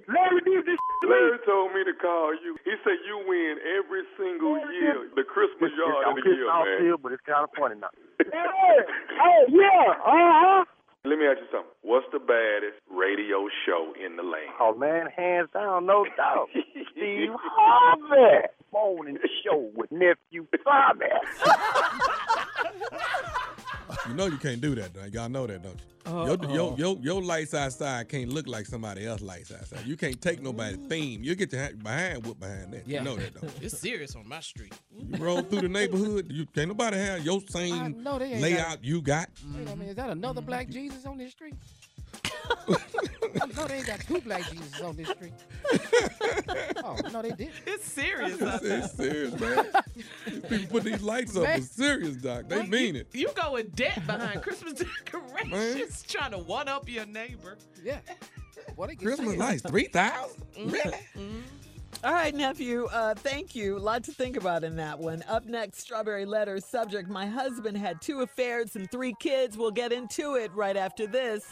Larry did this to me. Larry told me to call you. He said you win every single year, the Christmas It's- yard I'm of the pissed year, off man. still, but it's kind of funny now. hey, hey, yeah, uh-huh. Let me ask you something. What's the baddest radio show in the land? Oh, man, hands down, no doubt. Steve Harvey. Morning show with nephew Tommy. You know you can't do that, though. Y'all know that, don't you? Uh-huh. Your, your, uh-huh. your, your lights outside can't look like somebody else's lights outside. You can't take nobody's mm. theme. You get your behind whoop behind that. Yeah. You know that, don't It's serious on my street. you? You roll through the neighborhood, you can't nobody have your same know they layout got- you got. Wait a minute, is that another black mm-hmm. Jesus on this street? I know they ain't got two black Jesus on this street. oh, no, they did. It's serious. It's, it's serious, man. These people put these lights up. Man. It's serious, Doc. They Well, mean you, it. You go in debt behind Christmas decorations, trying to one up your neighbor. Yeah. What they get Christmas lights, 3000 Really? All right, nephew. Uh, thank you. A lot to think about in that one. Up next, Strawberry Letters subject My husband had two affairs and three kids. We'll get into it right after this.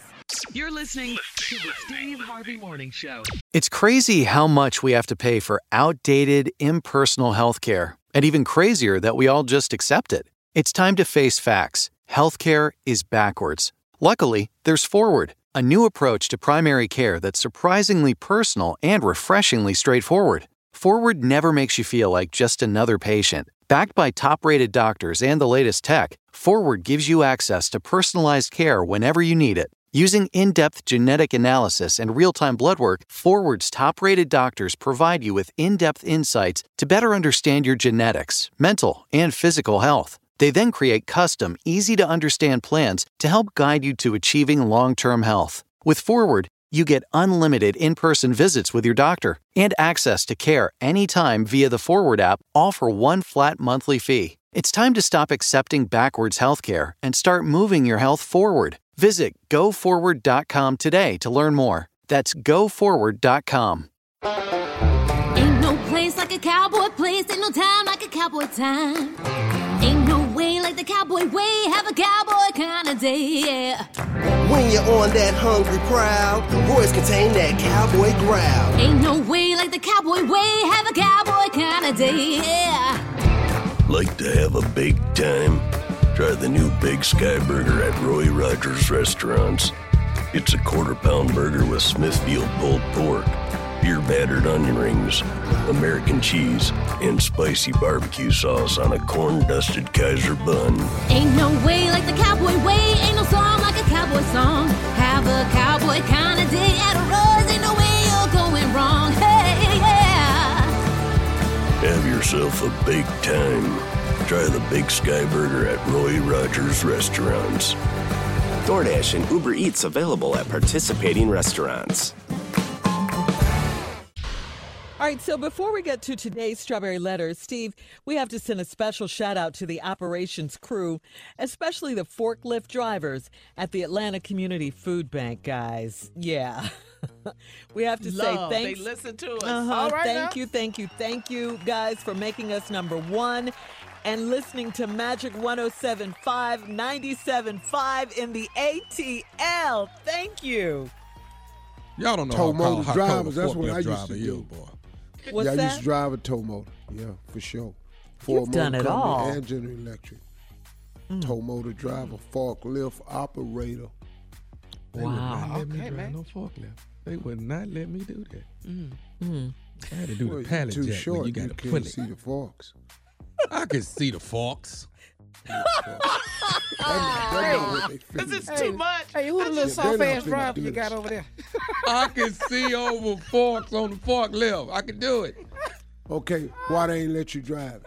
You're listening to the Steve Harvey Morning Show. It's crazy how much we have to pay for outdated, impersonal healthcare, and even crazier that we all just accept it. It's time to face facts. Healthcare is backwards. Luckily, there's Forward, a new approach to primary care that's surprisingly personal and refreshingly straightforward. Forward never makes you feel like just another patient. Backed by top rated doctors and the latest tech, Forward gives you access to personalized care whenever you need it. Using in depth genetic analysis and real time blood work, Forward's top rated doctors provide you with in depth insights to better understand your genetics, mental, and physical health. They then create custom, easy to understand plans to help guide you to achieving long term health. With Forward, you get unlimited in person visits with your doctor and access to care anytime via the Forward app, all for one flat monthly fee. It's time to stop accepting backwards healthcare and start moving your health forward. Visit goforward.com today to learn more. That's goforward.com. Ain't no place like a cowboy place, ain't no time like a cowboy time. Ain't no way like the cowboy way, have a cowboy kind of day, yeah. When you're on that hungry prowl, voice contain that cowboy growl. Ain't no way like the cowboy way, have a cowboy kind of day, yeah. Like to have a big time? Try the new Big Sky Burger at Roy Rogers Restaurants. It's a quarter pound burger with Smithfield pulled pork, beer battered onion rings, American cheese, and spicy barbecue sauce on a corn dusted Kaiser bun. Ain't no way like the cowboy way, ain't no song like a cowboy song. Have a cowboy kind of day at a Rose, ain't no way you're going wrong, hey, yeah. Have yourself a big time. Try the Big Sky Burger at Roy Rogers Restaurants. DoorDash and Uber Eats available at participating restaurants. All right, so before we get to today's Strawberry Letters, Steve, we have to send a special shout out to the operations crew, especially the forklift drivers at the Atlanta Community Food Bank, guys. Yeah. we have to Love, say they thanks. listen to us. Uh-huh. All right thank now. you, thank you, thank you, guys, for making us number one and listening to Magic 1075, 97.5 in the ATL. Thank you. Y'all don't know Tow how, motor how, how drivers, cold a that's what I used driver to is, do. boy. What's yeah, I used to drive a tow motor. Yeah, for sure. You've done it all. And General Electric. Mm. Tow motor driver, forklift operator. They would Wow. not let me Okay, drive man. no forklift. They would not let me do that. Mm. Mm. I had to do Well, the you're pallet too jack short. when you You, got to can't pull it. see the forks. I can see the forks. Because it's too much. Hey, who the little soft ass finna driver you got over there? I can see over forks on the fork forklift. I can do it. Okay, why they ain't let you drive?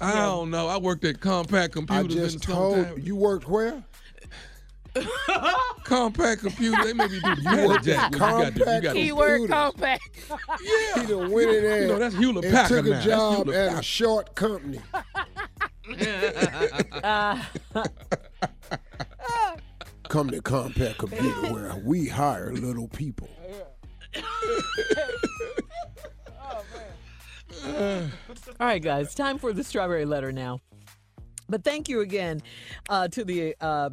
I don't know. I worked at Compaq Computers in just told summertime. you worked where? Compaq computer. They make me do the You pallet jack. at when You got to, you Compaq got to, Keyword Computers. compact. He done went in there You know, that's Hewlett and Packard took a That's job Hewlett at a short company. Come to Compaq Computer where we hire little people. All right, guys, time for the strawberry letter now. But thank you again uh, to the uh,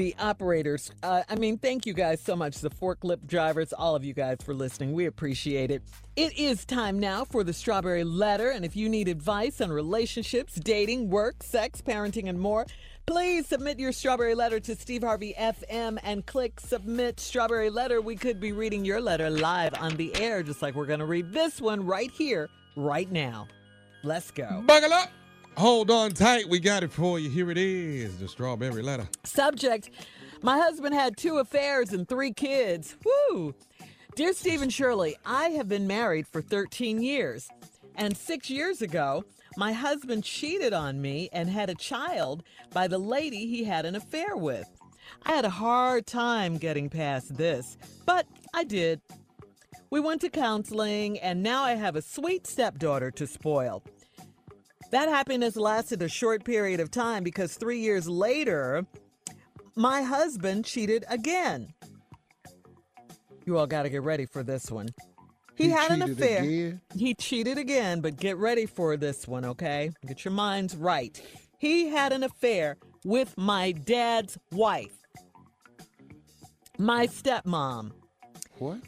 the operators. Uh, I mean, thank you guys so much, the forklift drivers, all of you guys for listening. We appreciate it. It is time now for the strawberry letter, and if you need advice on relationships, dating, work, sex, parenting, and more. Please submit your strawberry letter to Steve Harvey FM and click submit strawberry letter. We could be reading your letter live on the air, just like we're going to read this one right here, right now. Let's go. Buckle up. Hold on tight. We got it for you. Here it is the strawberry letter. Subject My husband had two affairs and three kids. Woo! Dear Stephen Shirley, I have been married for 13 years. And six years ago, my husband cheated on me and had a child by the lady he had an affair with. I had a hard time getting past this, but I did. We went to counseling, and now I have a sweet stepdaughter to spoil. That happiness lasted a short period of time because three years later, my husband cheated again. You all got to get ready for this one. He, He had an affair. again? He cheated again, but get ready for this one, okay? Get your minds right. He had an affair with my dad's wife, my stepmom. What?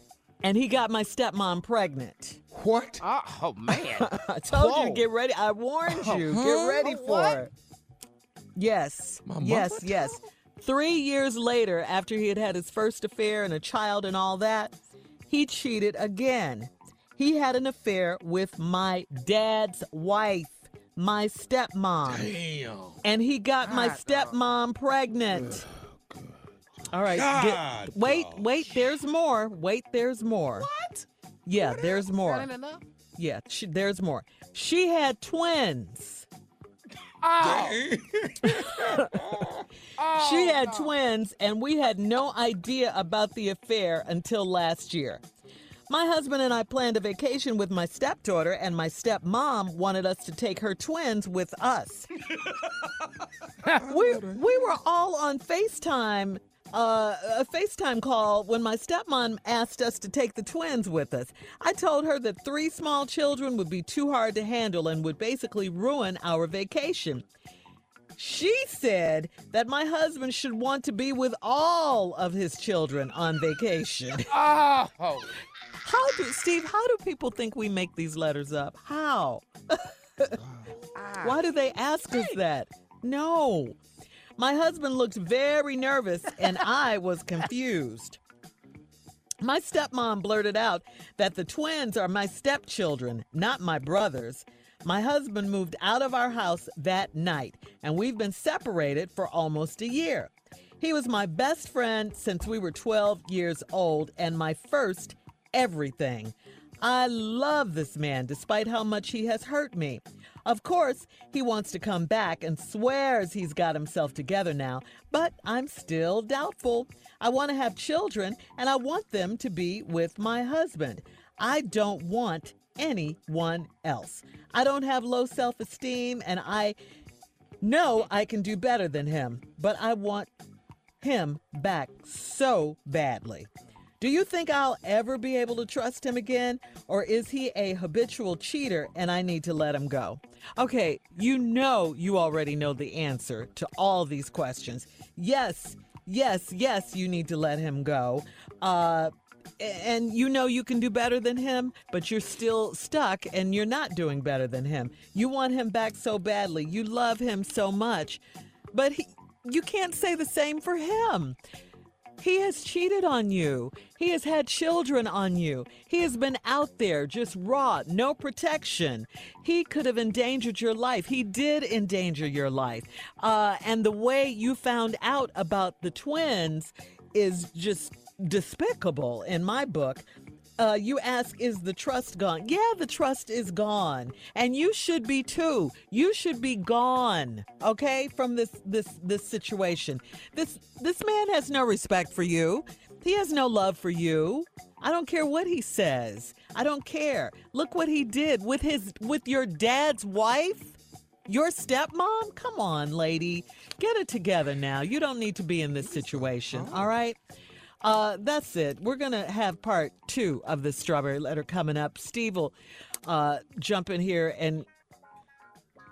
And he got my stepmom pregnant. What? Oh, man. I told you to get ready. I warned you. Huh? Get ready for What? it. Yes. My yes, mother yes. Three years later, after he had had his first affair and a child and all that, he cheated again. He had an affair with my dad's wife, my stepmom. Damn. And he got my stepmom pregnant. All right. get- wait, wait, there's more. Wait, there's more. What? Yeah, there's more. Enough? Yeah, she, there's more. She had twins. Oh, she had twins, and we had no idea about the affair until last year. My husband and I planned a vacation with my stepdaughter, and my stepmom wanted us to take her twins with us. we, we were all on FaceTime, uh, a FaceTime call when my stepmom asked us to take the twins with us. I told her that three small children would be too hard to handle and would basically ruin our vacation. She said that my husband should want to be with all of his children on vacation. oh. How do Steve, how do people think we make these letters up? How? Why do they ask us that? No. My husband looked very nervous and I was confused. My stepmom blurted out that the twins are my stepchildren, not my brothers. My husband moved out of our house that night, and we've been separated for almost a year. He was my best friend since we were 12 years old and my first everything. I love this man despite how much he has hurt me. Of course, he wants to come back and swears he's got himself together now, but I'm still doubtful. I want to have children and I want them to be with my husband. I don't want anyone else. I don't have low self esteem and I know I can do better than him, but I want him back so badly. Do you think I'll ever be able to trust him again? Or is he a habitual cheater and I need to let him go? Okay, you know you already know the answer to all these questions. Yes, yes, yes, you need to let him go. Uh, and you know you can do better than him, but you're still stuck and you're not doing better than him. You want him back so badly. You love him so much, but he, you can't say the same for him. He has cheated on you. He has had children on you. He has been out there just raw, no protection. He could have endangered your life. He did endanger your life. Uh, and the way you found out about the twins is just despicable in my book. Uh, you ask, is the trust gone? Yeah, the trust is gone, and you should be too. You should be gone, okay, from this this this situation. This this man has no respect for you. He has no love for you. I don't care what he says. I don't care. Look what he did with his with your dad's wife. Your stepmom? Come on, lady. Get it together now. You don't need to be in this situation, all right? Uh, that's it. We're going to have part two of the strawberry letter coming up. Steve will uh, jump in here and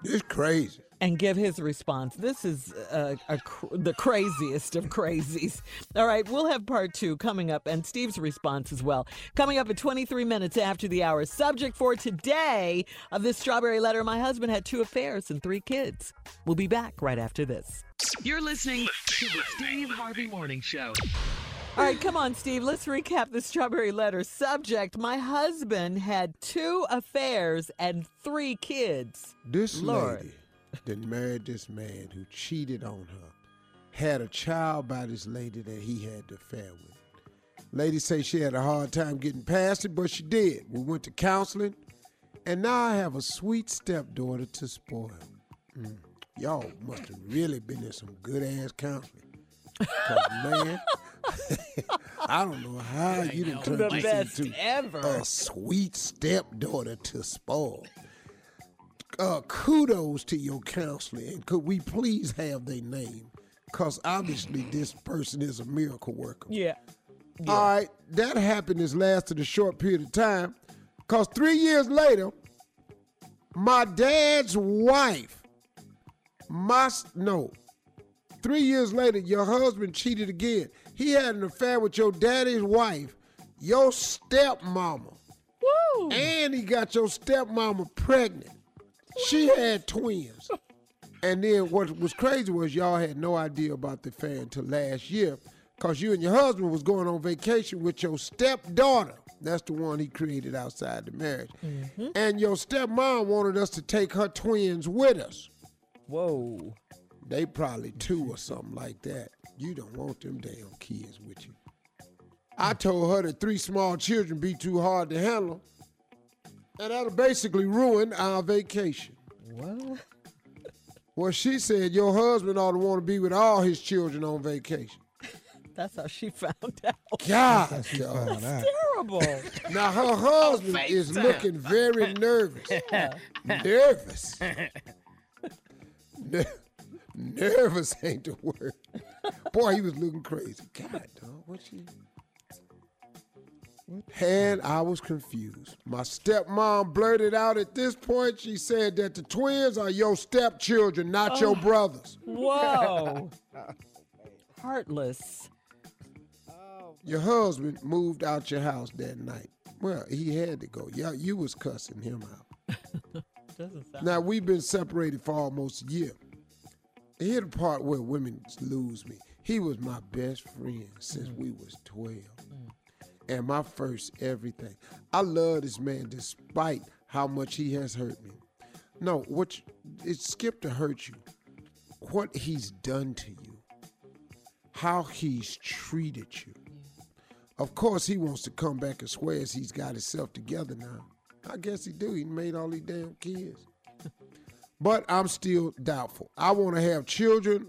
It's crazy. and give his response. This is uh, a, cr- the craziest of crazies. All right, we'll have part two coming up and Steve's response as well. Coming up at 23 minutes after the hour. Subject for today of this strawberry letter My husband had two affairs and three kids. We'll be back right after this. You're listening to the Steve Harvey Morning Show. All right, come on, Steve. Let's recap the strawberry letter. Subject My husband had two affairs and three kids. This Lord. lady then married this man who cheated on her, had a child by this lady that he had the affair with. Lady say she had a hard time getting past it, but she did. We went to counseling, and now I have a sweet stepdaughter to spoil. Mm. Y'all must have really been in some good ass counseling. 'Cause, man, I don't know how you done turned The this into ever. a sweet stepdaughter to spoil. Uh, kudos to your counselor, and could we please have their name? Because obviously this person is a miracle worker. Yeah. All right, that happiness lasted a short period of time. Because three years later, my dad's wife, my, s- no, three years later, your husband cheated again. He had an affair with your daddy's wife, your stepmama. Woo! And he got your stepmama pregnant. She had twins. And then what was crazy was y'all had no idea about the affair until last year because you and your husband was going on vacation with your stepdaughter. That's the one he created outside the marriage. Mm-hmm. And your stepmom wanted us to take her twins with us. Whoa. They probably two or something like that. You don't want them damn kids with you. I told her that three small children be too hard to handle. And that'll basically ruin our vacation. Well, Well, she said your husband ought to want to be with all his children on vacation. that's how she found out. God, That's dog. found out. Terrible. Now her husband oh, is FaceTime. looking very nervous. nervous. Ner- nervous ain't the word. Boy, he was looking crazy. God, dog, what you? And I was confused. My stepmom blurted out at this point. She said that the twins are your stepchildren, not your Oh. brothers. Whoa. Heartless. Your husband moved out your house that night. Well, he had to go. Yeah, you was cussing him out. Doesn't sound. Now we've been separated for almost a year. Here the part where women lose me. He was my best friend since we was 12. And my first everything. I love this man despite how much he has hurt me. No, what it's skip to hurt you. What he's done to you. How he's treated you. Of course he wants to come back and swears he's got himself together now. I guess he do. He made all these damn kids. But I'm still doubtful. I want to have children.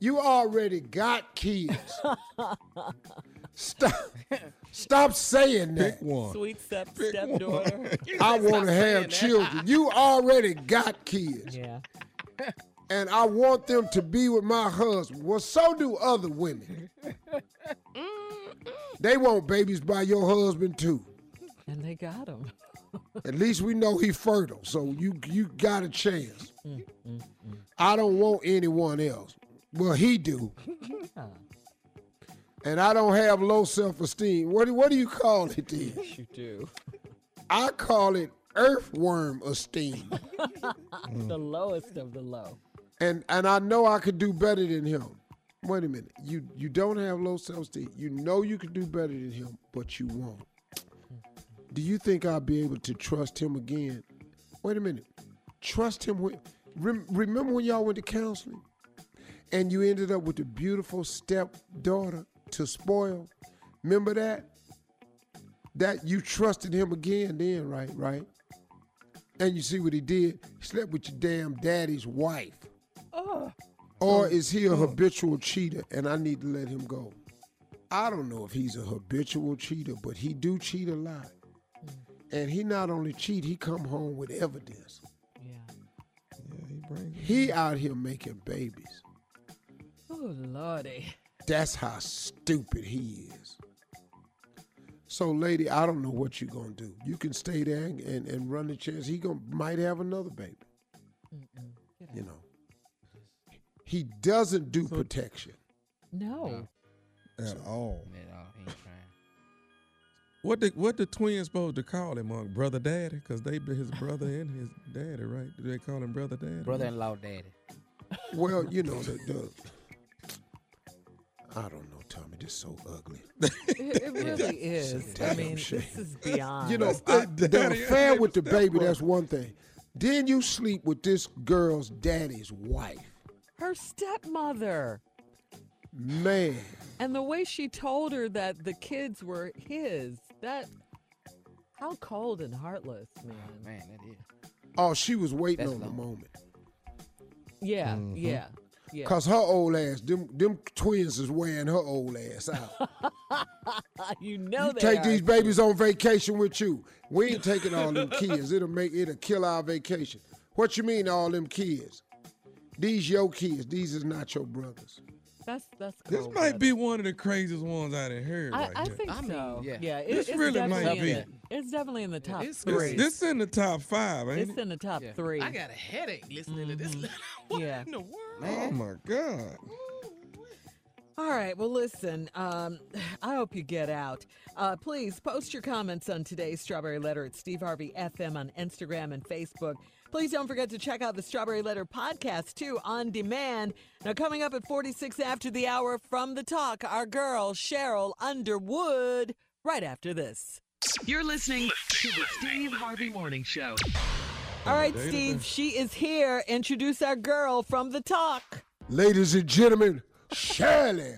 You already got kids. Stop. Stop saying that. Pick one. Sweet step stepdaughter. I want to have children. You already got kids. Yeah. And I want them to be with my husband. Well, so do other women. They want babies by your husband too. And they got him. At least we know he's fertile, so you you got a chance. Mm, mm, mm. I don't want anyone else. Well, he do. And I don't have low self-esteem. What do, what do you call it then? Yes, you do. I call it earthworm esteem. the lowest of the low. And and I know I could do better than him. Wait a minute. You you don't have low self-esteem. You know you could do better than him, but you won't. Do you think I'll be able to trust him again? Wait a minute. Trust him with rem, remember when y'all went to counseling? And you ended up with a beautiful stepdaughter to spoil? Remember that? That you trusted him again then, right? Right? And you see what he did? He slept with your damn daddy's wife. Oh. Or uh, is he a uh. habitual cheater and I need to let him go? I don't know if he's a habitual cheater, but he do cheat a lot. And he not only cheat, he come home with evidence. Yeah, Yeah, he brings. He out here making babies. Oh, Lordy. That's how stupid he is. So, lady, I don't know what you're gonna do. You can stay there and, and, and run the chance. He gonna might have another baby. You know. He doesn't do protection. No. At all. At What the what the twins supposed to call him, Mark? Brother Daddy? Because they be his brother and his daddy, right? Do they call him Brother Daddy? Brother-in-law, daddy. Well, you know, the, the I don't know, Tommy. This is so ugly. It, it really is. I mean, shame. this is beyond. You know, That's I, the the affair with the the baby, that's one thing. Then you sleep with this girl's daddy's wife. Her stepmother. Man. And the way she told her that the kids were his, that how cold and heartless, man. Man, that is. Oh, she was waiting That's on the moment. Yeah, Mhm. yeah, yeah. Cause her old ass, them them twins is wearing her old ass out. you know you take are. these babies on vacation with you. We ain't taking all them kids. It'll make it'll kill our vacation. What you mean all them kids? These your kids. These is not your brothers. That's that's This might be one of the craziest ones I done heard I, right I here. think so. yeah. yeah, it- This it's really might be. the- it's definitely in the top it's three. This, this in the top five, ain't it's it? in the top three. I got a headache listening to this. yeah. in the world? Oh my God. All right. Well, listen. Um, I hope you get out. Uh, please post your comments on today's Strawberry Letter at Steve Harvey FM on Instagram and Facebook. Please don't forget to check out the Strawberry Letter podcast too on demand. Now, coming up at 46 after the hour from the talk, our girl Sheryl Underwood. Right after this. You're listening to the Steve Harvey Morning Show. All right, Steve. She is here. Introduce our girl from the talk. Ladies and gentlemen, Shirley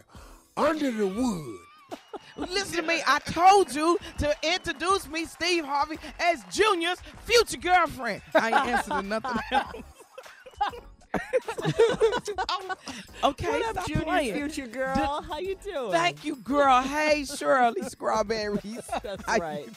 under the wood. Listen to me. I told you to introduce me, Steve Harvey, as Junior's future girlfriend. I ain't answering nothing else. okay, What up, stop Junior's playing. future girl? How you doing? Thank you, girl. Hey, Shirley Strawberries. That's How you- right.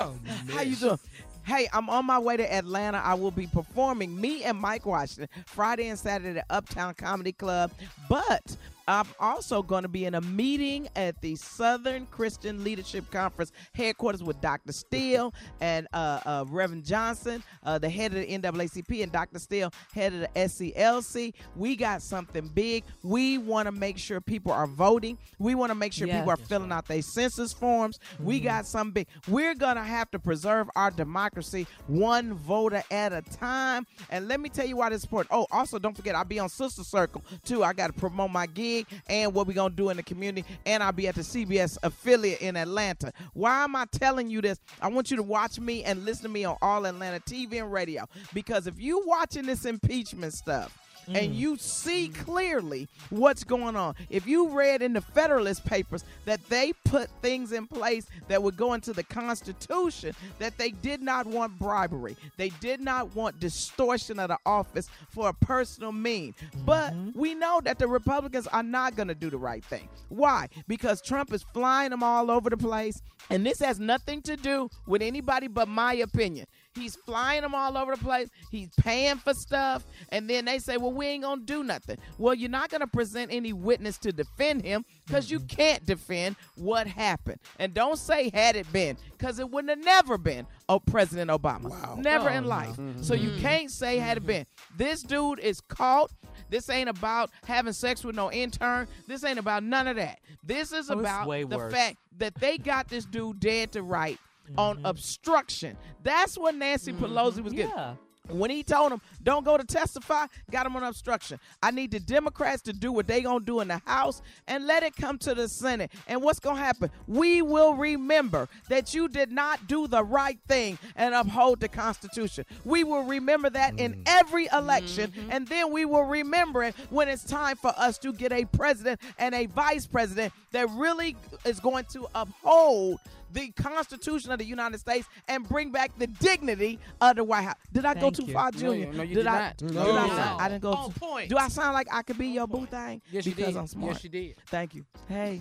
Oh, How you doing? Hey, I'm on my way to Atlanta. I will be performing me and Mike Washington Friday and Saturday at Uptown Comedy Club. But I'm also going to be in a meeting at the Southern Christian Leadership Conference headquarters with Dr. Steele and uh, uh, Reverend Johnson, uh, the head of the NAACP, and Dr. Steele, head of the SCLC. We got something big. We want to make sure people are voting. We want to make sure Yeah. people are filling out their census forms. We got something big. We're going to have to preserve our democracy one voter at a time. And let me tell you why this is important. Oh, also, don't forget, I'll be on Sister Circle, too. I got to promote my gig and what we're going to do in the community. And I'll be at the CBS affiliate in Atlanta. Why am I telling you this? I want you to watch me and listen to me on All Atlanta TV and radio. Because if you watching this impeachment stuff, and mm. you see clearly what's going on. If you read in the Federalist Papers that they put things in place that would go into the Constitution, that they did not want bribery, they did not want distortion of the office for a personal mean. But mm-hmm. we know that the Republicans are not going to do the right thing. Why? Because Trump is flying them all over the place, and this has nothing to do with anybody but my opinion. He's flying them all over the place. He's paying for stuff. And then they say, well, we ain't going to do nothing. Well, you're not going to present any witness to defend him because you mm-hmm. can't defend what happened. And don't say, had it been, because it wouldn't have never been oh, President Obama. Never Oh, in no. life. Mm-hmm. So you can't say, had it mm-hmm. been. This dude is caught. This ain't about having sex with no intern. This ain't about none of that. This is Oh, about the worse. fact that they got this dude dead to right on mm-hmm. obstruction. That's what Nancy mm-hmm. Pelosi was getting. Yeah. When he told him, don't go to testify, got him on obstruction. I need the Democrats to do what they going to do in the House and let it come to the Senate. And what's going to happen? We will remember that you did not do the right thing and uphold the Constitution. We will remember that in mm. every election. Mm-hmm. And then we will remember it when it's time for us to get a president and a vice president that really is going to uphold the Constitution of the United States and bring back the dignity of the White House. Did I go too you. far, No, Junior? no, you did did I? not. Did No, I, did sound- not. I didn't go. On too- point. Do I sound like I could be your boo thing? Yes, you because did. I'm smart. Yes, you did. Thank you. Hey,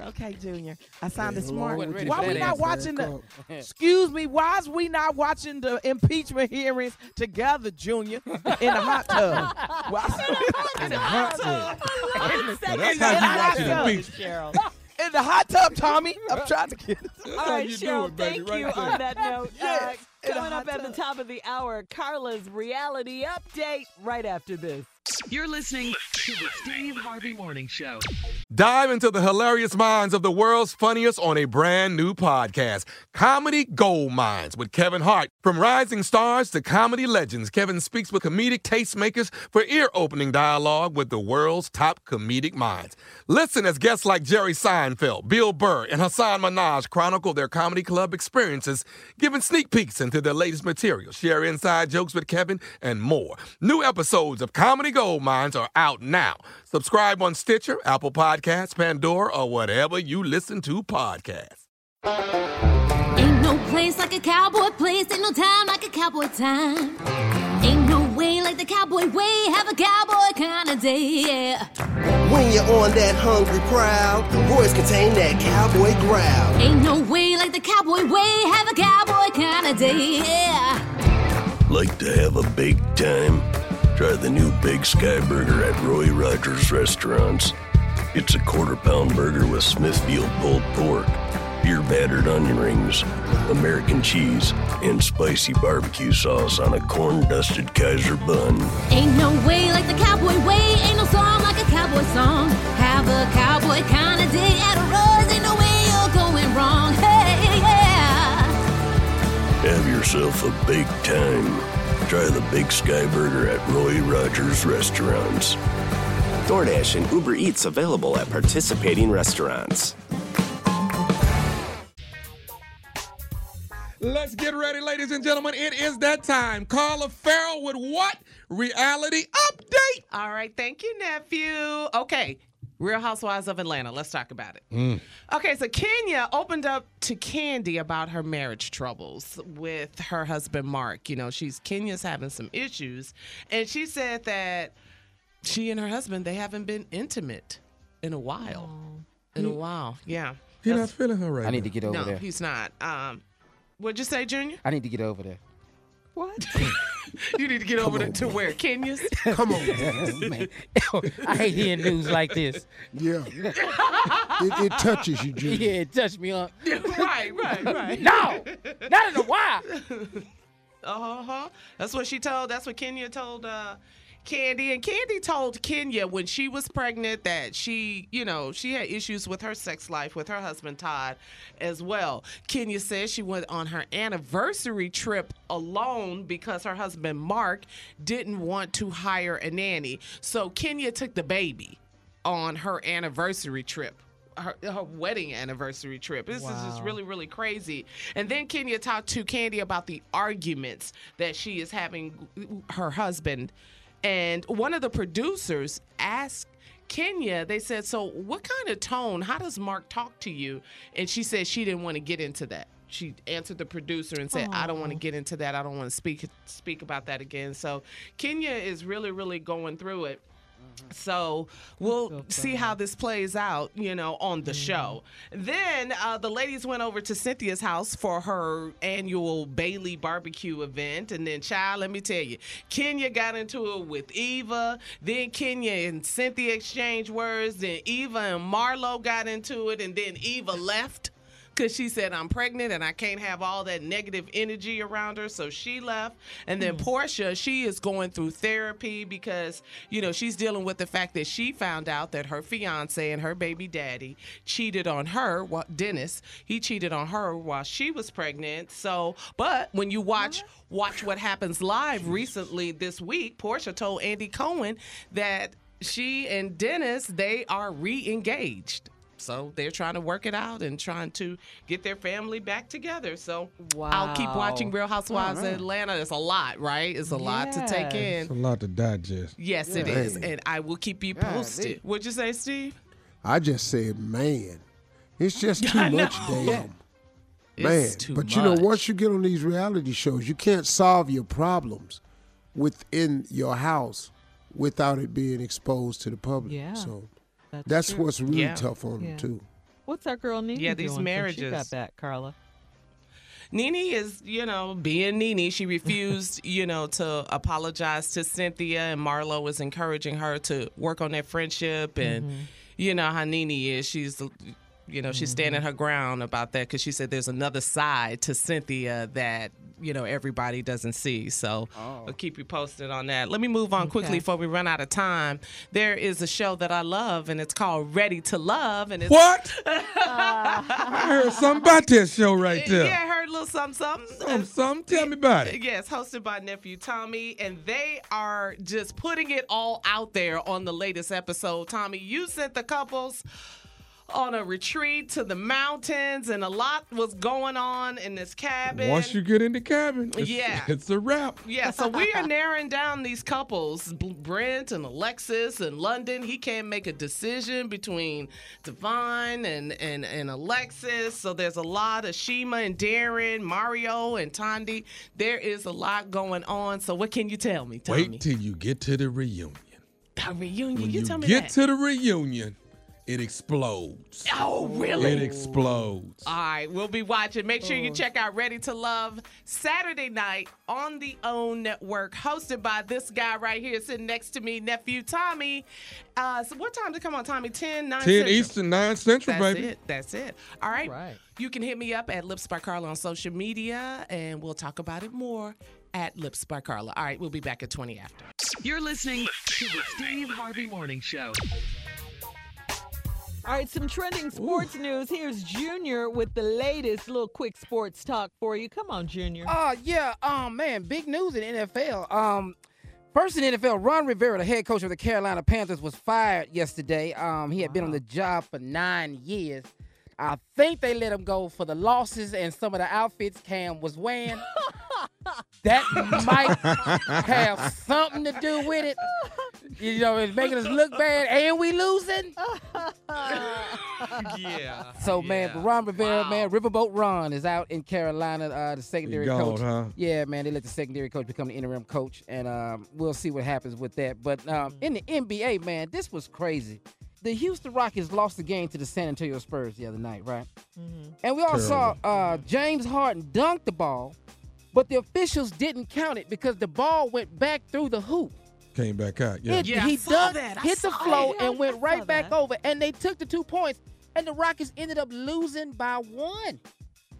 okay, Junior. I sounded Yeah, smart. Why for we not watching the? Excuse me. Why is we not watching the impeachment hearings together, Junior, in the hot tub? Why- In the hot tub. That's how you watch it Yeah. Impeachment. in the hot tub, Tommy. I'm trying to get. That's All you Sheryl, it, baby, thank right you there. on that note. Yes, Uh, coming hot up at the top of the hour, Carla's reality update right after this. You're listening to the Steve Harvey Morning Show. Dive into the hilarious minds of the world's funniest on a brand new podcast, Comedy Gold Mines with Kevin Hart. From rising stars to comedy legends, Kevin speaks with comedic tastemakers for ear-opening dialogue with the world's top comedic minds. Listen as guests like Jerry Seinfeld, Bill Burr, and Hasan Minhaj chronicle their comedy club experiences, giving sneak peeks into their latest material, share inside jokes with Kevin, and more. New episodes of Comedy Gold Mines are out now. Subscribe on Stitcher, Apple Podcasts, Pandora, or whatever you listen to podcasts. Ain't no place like a cowboy place. Ain't no time like a cowboy time. Ain't no way like the cowboy way. Have a cowboy kind of day, yeah. When you're on that hungry prowl, voice contain that cowboy growl. Ain't no way like the cowboy way. Have a cowboy kind of day, yeah. Like to have a big time? Try the new Big Sky Burger at Roy Rogers Restaurants. It's a quarter pound burger with Smithfield pulled pork, beer battered onion rings, American cheese, and spicy barbecue sauce on a corn dusted Kaiser bun. Ain't no way like the cowboy way. Ain't no song like a cowboy song. Have a cowboy kind of day at a Rose. Ain't no way you're going wrong. Hey, yeah. Have yourself a big time. Try the Big Sky Burger at Roy Rogers Restaurants. DoorDash and Uber Eats available at participating restaurants. Let's get ready, ladies and gentlemen. It is that time. Carla Ferrell with what? Reality update. All right, thank you, nephew. Okay, Real Housewives of Atlanta. Let's talk about it. Okay, so Kenya opened up to Kandi about her marriage troubles with her husband Mark. You know, she's Kenya's having some issues, and she said that she and her husband they haven't been intimate in a while. In a while, yeah. You're not feeling her right I need now. to get over no, there. No, he's not. Um, what'd you say, Junior? I need to get over there. What? you need to get over to, to where Kenya's. Come on, man. I hate hearing news like this. Yeah. It, it touches you, Junior. Yeah, it touched me up. right, right, right. No, not in a while. Uh huh. That's what she told. That's what Kenya told uh, Kandi. And Kandi told Kenya when she was pregnant that she, you know, she had issues with her sex life with her husband Todd as well. Kenya says she went on her anniversary trip alone because her husband Mark didn't want to hire a nanny. So Kenya took the baby on her anniversary trip. Her, her wedding anniversary trip. This is just really, really crazy. And then Kenya talked to Kandi about the arguments that she is having her husband. And one of the producers asked Kenya, they said, So, what kind of tone? How does Mark talk to you? And she said she didn't want to get into that. She answered the producer and said, I don't want to get into that. I don't want to speak speak about that again. So Kenya is really, really going through it. So we'll see how this plays out, you know, on the show. Then uh, the ladies went over to Cynthia's house for her annual Bailey barbecue event. And then, child, let me tell you, Kenya got into it with Eva. Then Kenya and Cynthia exchanged words. Then Eva and Marlo got into it. And then Eva left because she said I'm pregnant and I can't have all that negative energy around her. So she left. And then hmm. Porsha, she is going through therapy because, you know, she's dealing with the fact that she found out that her fiance and her baby daddy cheated on her, wh- Dennis, he cheated on her while she was pregnant. So, but when you watch watch what happens live recently this week, Porsha told Andy Cohen that she and Dennis, they are re-engaged. So they're trying to work it out and trying to get their family back together. So I'll keep watching Real Housewives of Atlanta. It's a lot, right? It's a lot to take in. It's a lot to digest. Yes, it Yeah. is. And I will keep you posted. What'd you say, Steve? I just said, man, it's just too much, damn. Yeah. Man, It's too but you know, once you get on these reality shows, you can't solve your problems within your house without it being exposed to the public. Yeah, So that's that's, true. what's really Yeah. tough on Yeah. them too. What's our girl Nene Yeah, these doing marriages. you got back, Carla? Nene is, you know, being Nene. She refused, you know, to apologize to Cynthia, and Marlo was encouraging her to work on their friendship. And Mm-hmm. you know how Nene is. She's You know, she's Mm-hmm. standing her ground about that because she said there's another side to Cynthia that you know everybody doesn't see. So Oh. I'll keep you posted on that. Let me move on quickly before we run out of time. There is a show that I love, and it's called Ready to Love, and it's What? I heard something about that show right there. Yeah, I heard a little something, something. Something, something. Tell me about it. Yes, hosted by nephew Tommy, and they are just putting it all out there on the latest episode. Tommy, you sent the couples on a retreat to the mountains, and a lot was going on in this cabin. Once you get in the cabin, it's, Yeah. it's a wrap. Yeah, so we are narrowing down these couples, Brent and Alexis and London. He can't make a decision between Divine and, and, and Alexis. So there's a lot of Shima and Darren, Mario and Tandy. There is a lot going on. So what can you tell me, Tommy? Wait till you get to the reunion. A reunion. You, you tell me get that. to the reunion, it explodes. Oh, really? It explodes. All right, we'll be watching. Make sure you check out Ready to Love Saturday night on the OWN Network, hosted by this guy right here sitting next to me, nephew Tommy. Uh, so what time to come on, Tommy? 10, 9 10 Central. Eastern, 9 Central, That's baby. it. That's it. All right. You can hit me up at Lips by Carla on social media, and we'll talk about it more at Lips by Carla. All right, we'll be back at 20 after. You're listening to the Steve Harvey Morning Show. All right, some trending sports news. Here's Junior with the latest little quick sports talk for you. Come on, Junior. Uh yeah, um man, big news in NFL. Um first in NFL, Ron Rivera, the head coach of the Carolina Panthers, was fired yesterday. Um he had been on the job for nine years. I think they let him go for the losses and some of the outfits Cam was wearing. that might have something to do with it. You know, it's making us look bad and we losing. yeah. So man, but Ron Rivera, man, Riverboat Ron is out in Carolina, uh, the secondary gone, coach. huh? Yeah, man, they let the secondary coach become the interim coach, and um, we'll see what happens with that. But um, in the NBA, man, this was crazy. The Houston Rockets lost the game to the San Antonio Spurs the other night, right? And we all saw uh, James Harden dunk the ball, but the officials didn't count it because the ball went back through the hoop. Came back out. Yeah. It- he dunked, hit the flow, and went right back over, and they took the two points, and the Rockets ended up losing by one.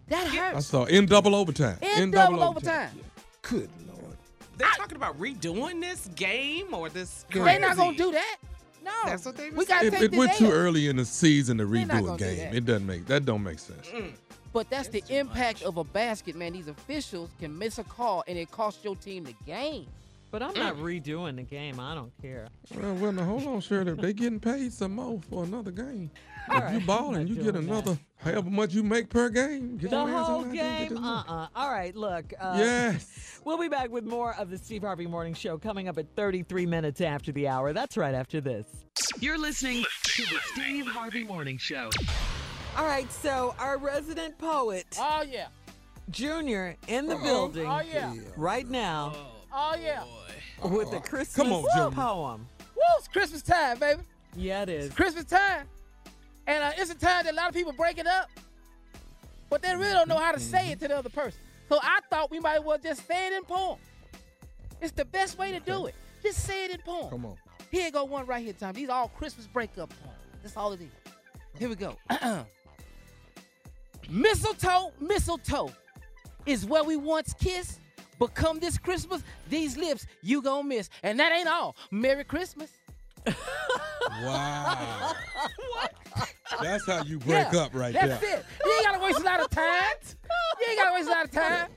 That hurts. I saw in double overtime. In double overtime. Good lord. They're talking about redoing this game or this. They're not gonna do that. No, That's what they we gotta It, take it this went too early in the season to redo a gonna do game. It doesn't make that don't make sense. But that's the impact of a basket, man. These officials can miss a call and it costs your team the game. But I'm not mm. redoing the game. I don't care. Well, well, now hold on, Shirley. They getting paid some more for another game. If you balling, you get doing another however much you make per game. Get the your ass whole on that game, get game? this money. Uh-uh. All right, look. Uh, Yes. We'll be back with more of the Steve Harvey Morning Show coming up at 33 minutes after the hour. That's right after this. You're listening to the Steve Harvey Morning Show. All right, so our resident poet, Oh yeah. Junior, in the Uh-oh. building Oh, yeah. right now Oh yeah. with the Christmas Come on, Junior. poem. Woo, it's Christmas time, baby. Yeah, it is. It's Christmas time. And uh, it's a time that a lot of people break it up, but they really don't know how to say it to the other person. So I thought we might as well just say it in poem. It's the best way to do it. Just say it in poem. Come on. Here go one right here, Tom. These are all Christmas breakup poems. That's all it is. Here we go. mistletoe, mistletoe is where we once kissed, but come this Christmas, these lips you gonna miss. And that ain't all. Merry Christmas. Wow. That's how you break Yeah, up right that's there. That's it. You ain't gotta waste a lot of time. You ain't gotta waste a lot of time.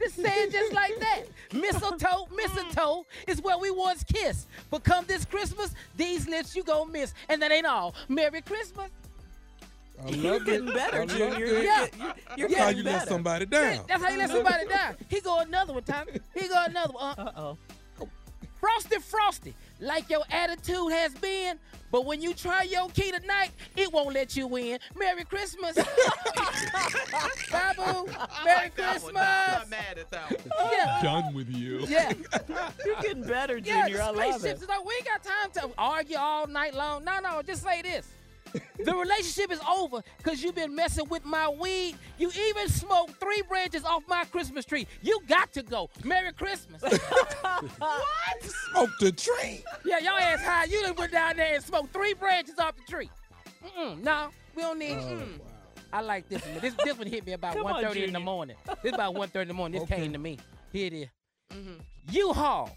Just say it just like that. Mistletoe, mistletoe is where we once kissed. But come this Christmas, these lips you gonna miss. And that ain't all. Merry Christmas. I You're love getting it. better, I love Junior. it. You're Yeah. you're- you're That's how getting you let somebody down. That's how you let somebody down. He go another one, Tommy. He go another one. Uh oh. Frosty, frosty, like your attitude has been, but when you try your key tonight, it won't let you win. Merry Christmas. Babu, Merry Christmas. I'm mad at that one. Yeah. Done with you. Yeah. You're getting better, Yeah, Junior. I the love spaceships it. is like, we ain't got time to argue all night long. No, no, just say this. The relationship is over because you've been messing with my weed. You even smoked three branches off my Christmas tree. You got to go. Merry Christmas. what? Smoke the tree. Yeah, y'all ass high. You done went down there and smoked three branches off the tree. Mm-mm, no, we don't need. mm. I like this one. This this one hit me about Come on, 1.30 in the morning. This about 1.30 in the morning. This Okay. came to me. Here it is. U-Haul,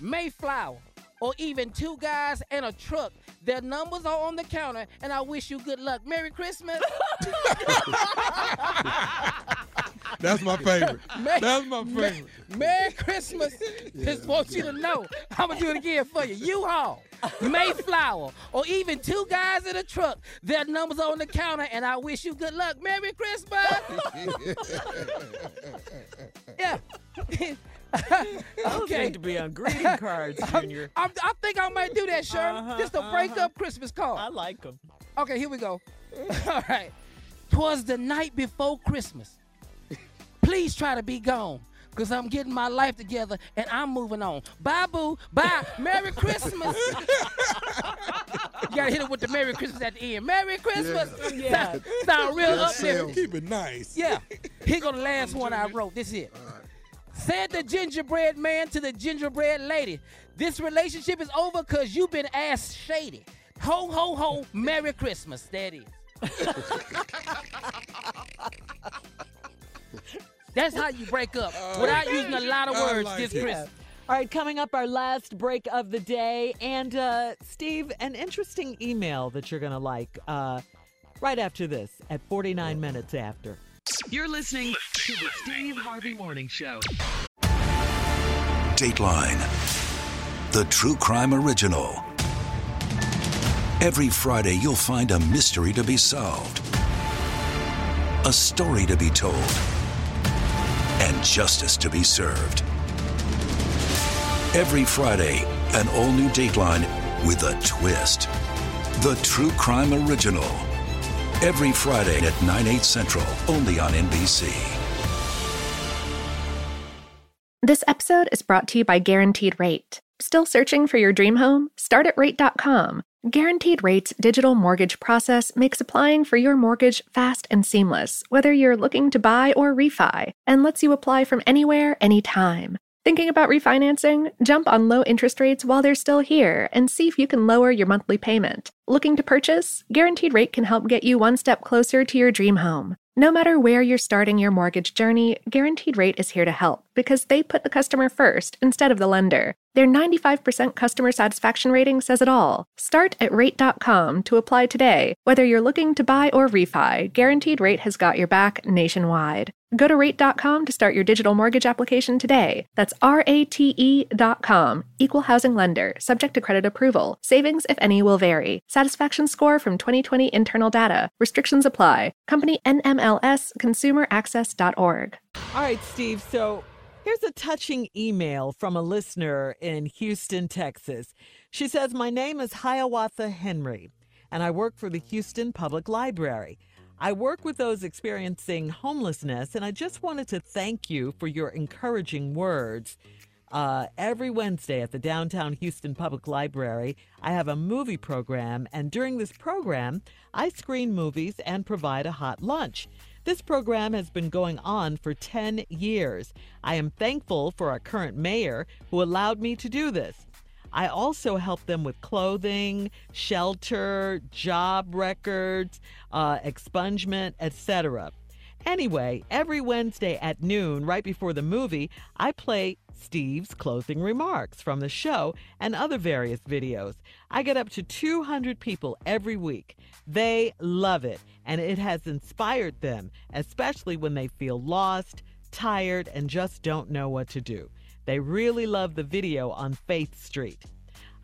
Mayflower, or even two guys and a truck. Their numbers are on the counter, and I wish you good luck. Merry Christmas. That's my favorite. Merry- That's my favorite. Merry Christmas. Just want you to know. I'm gonna do it again for you. U-Haul, Mayflower, or even two guys in a truck. Their numbers are on the counter, and I wish you good luck. Merry Christmas. yeah. Those okay. need to be on greeting cards, Junior. I'm, I think I might do that, Shirley. Uh-huh, Just a break uh-huh. up Christmas card. I like them. Okay, here we go. All right. Twas the night before Christmas. Please try to be gone. Cause I'm getting my life together and I'm moving on. Bye boo. Bye. Merry Christmas. you gotta hit it with the Merry Christmas at the end. Merry Christmas. Yeah. Sound, sound real Good uplifting. sales. Keep it nice. Yeah. Here go the last one I wrote. This is it. Said the gingerbread man to the gingerbread lady. This relationship is over because you've been ass shady. Ho, ho, ho. Merry Christmas. That is. That's how you break up without using a lot of words like this it. Christmas. All right, coming up, our last break of the day. And uh, Steve, an interesting email that you're going to like uh, right after this at 49 minutes after. You're listening to the Steve Harvey Morning Show. Dateline, the true crime original. Every Friday, you'll find a mystery to be solved, a story to be told, and justice to be served. Every Friday, an all new Dateline with a twist. The true crime original. Every Friday at 9, 8 central, only on NBC. This episode is brought to you by Guaranteed Rate. Still searching for your dream home? Start at rate.com. Guaranteed Rate's digital mortgage process makes applying for your mortgage fast and seamless, whether you're looking to buy or refi, and lets you apply from anywhere, anytime. Thinking about refinancing? Jump on low interest rates while they're still here and see if you can lower your monthly payment. Looking to purchase? Guaranteed Rate can help get you one step closer to your dream home. No matter where you're starting your mortgage journey, Guaranteed Rate is here to help because they put the customer first instead of the lender. Their 95% customer satisfaction rating says it all. Start at rate.com to apply today. Whether you're looking to buy or refi, Guaranteed Rate has got your back nationwide. Go to rate.com to start your digital mortgage application today. That's R A T E.com. Equal housing lender, subject to credit approval. Savings, if any, will vary. Satisfaction score from 2020 internal data. Restrictions apply. Company NMLS ConsumerAccess.org. All right, Steve. So here's a touching email from a listener in Houston, Texas. She says, My name is Hiawatha Henry, and I work for the Houston Public Library. I work with those experiencing homelessness, and I just wanted to thank you for your encouraging words. Uh, every Wednesday at the downtown Houston Public Library, I have a movie program, and during this program, I screen movies and provide a hot lunch. This program has been going on for 10 years. I am thankful for our current mayor who allowed me to do this. I also help them with clothing, shelter, job records, uh, expungement, etc. Anyway, every Wednesday at noon, right before the movie, I play Steve's closing remarks from the show and other various videos. I get up to 200 people every week. They love it, and it has inspired them, especially when they feel lost, tired, and just don't know what to do. They really love the video on Faith Street.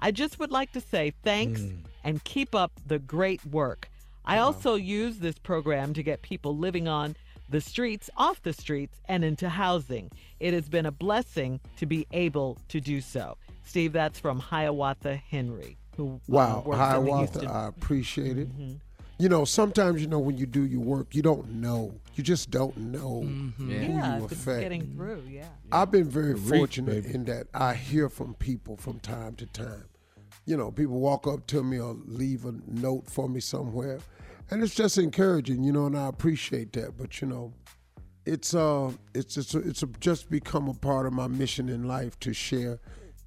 I just would like to say thanks hmm. and keep up the great work. I also use this program to get people living on the streets, off the streets, and into housing. It has been a blessing to be able to do so. Steve, that's from Hiawatha Henry, who uh, Wow, works in the Hiawatha, I appreciate it. You know, sometimes you know when you do your work, you don't know. You just don't know who Yeah, you if it's affect. getting through, yeah. I've been very The fortunate baby. in that I hear from people from time to time. You know, people walk up to me or leave a note for me somewhere, and it's just encouraging. You know, and I appreciate that. But you know, it's uh, it's it's it's just become a part of my mission in life to share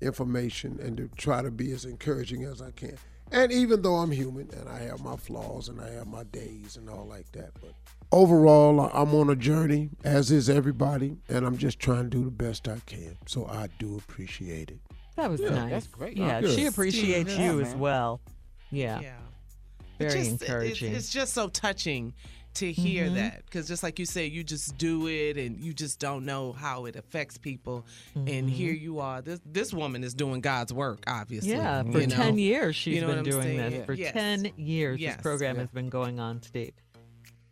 information and to try to be as encouraging as I can. And even though I'm human and I have my flaws and I have my days and all like that, but overall, I'm on a journey, as is everybody, and I'm just trying to do the best I can. So I do appreciate it. That was Yeah, nice. that's great. Yeah, Good. she appreciates Yeah, you as well. Yeah. Yeah. Very It's just- it's- encouraging. It's, just so touching to hear Mhm. that because just like you said, you just do it and you just don't know how it affects people. And Mhm. here you are. This this woman is doing God's work, obviously. Yeah, for you know? 10 years she's You know been doing saying? this. For Yes. 10 years Yes. this program Yeah. has been going on, Steve.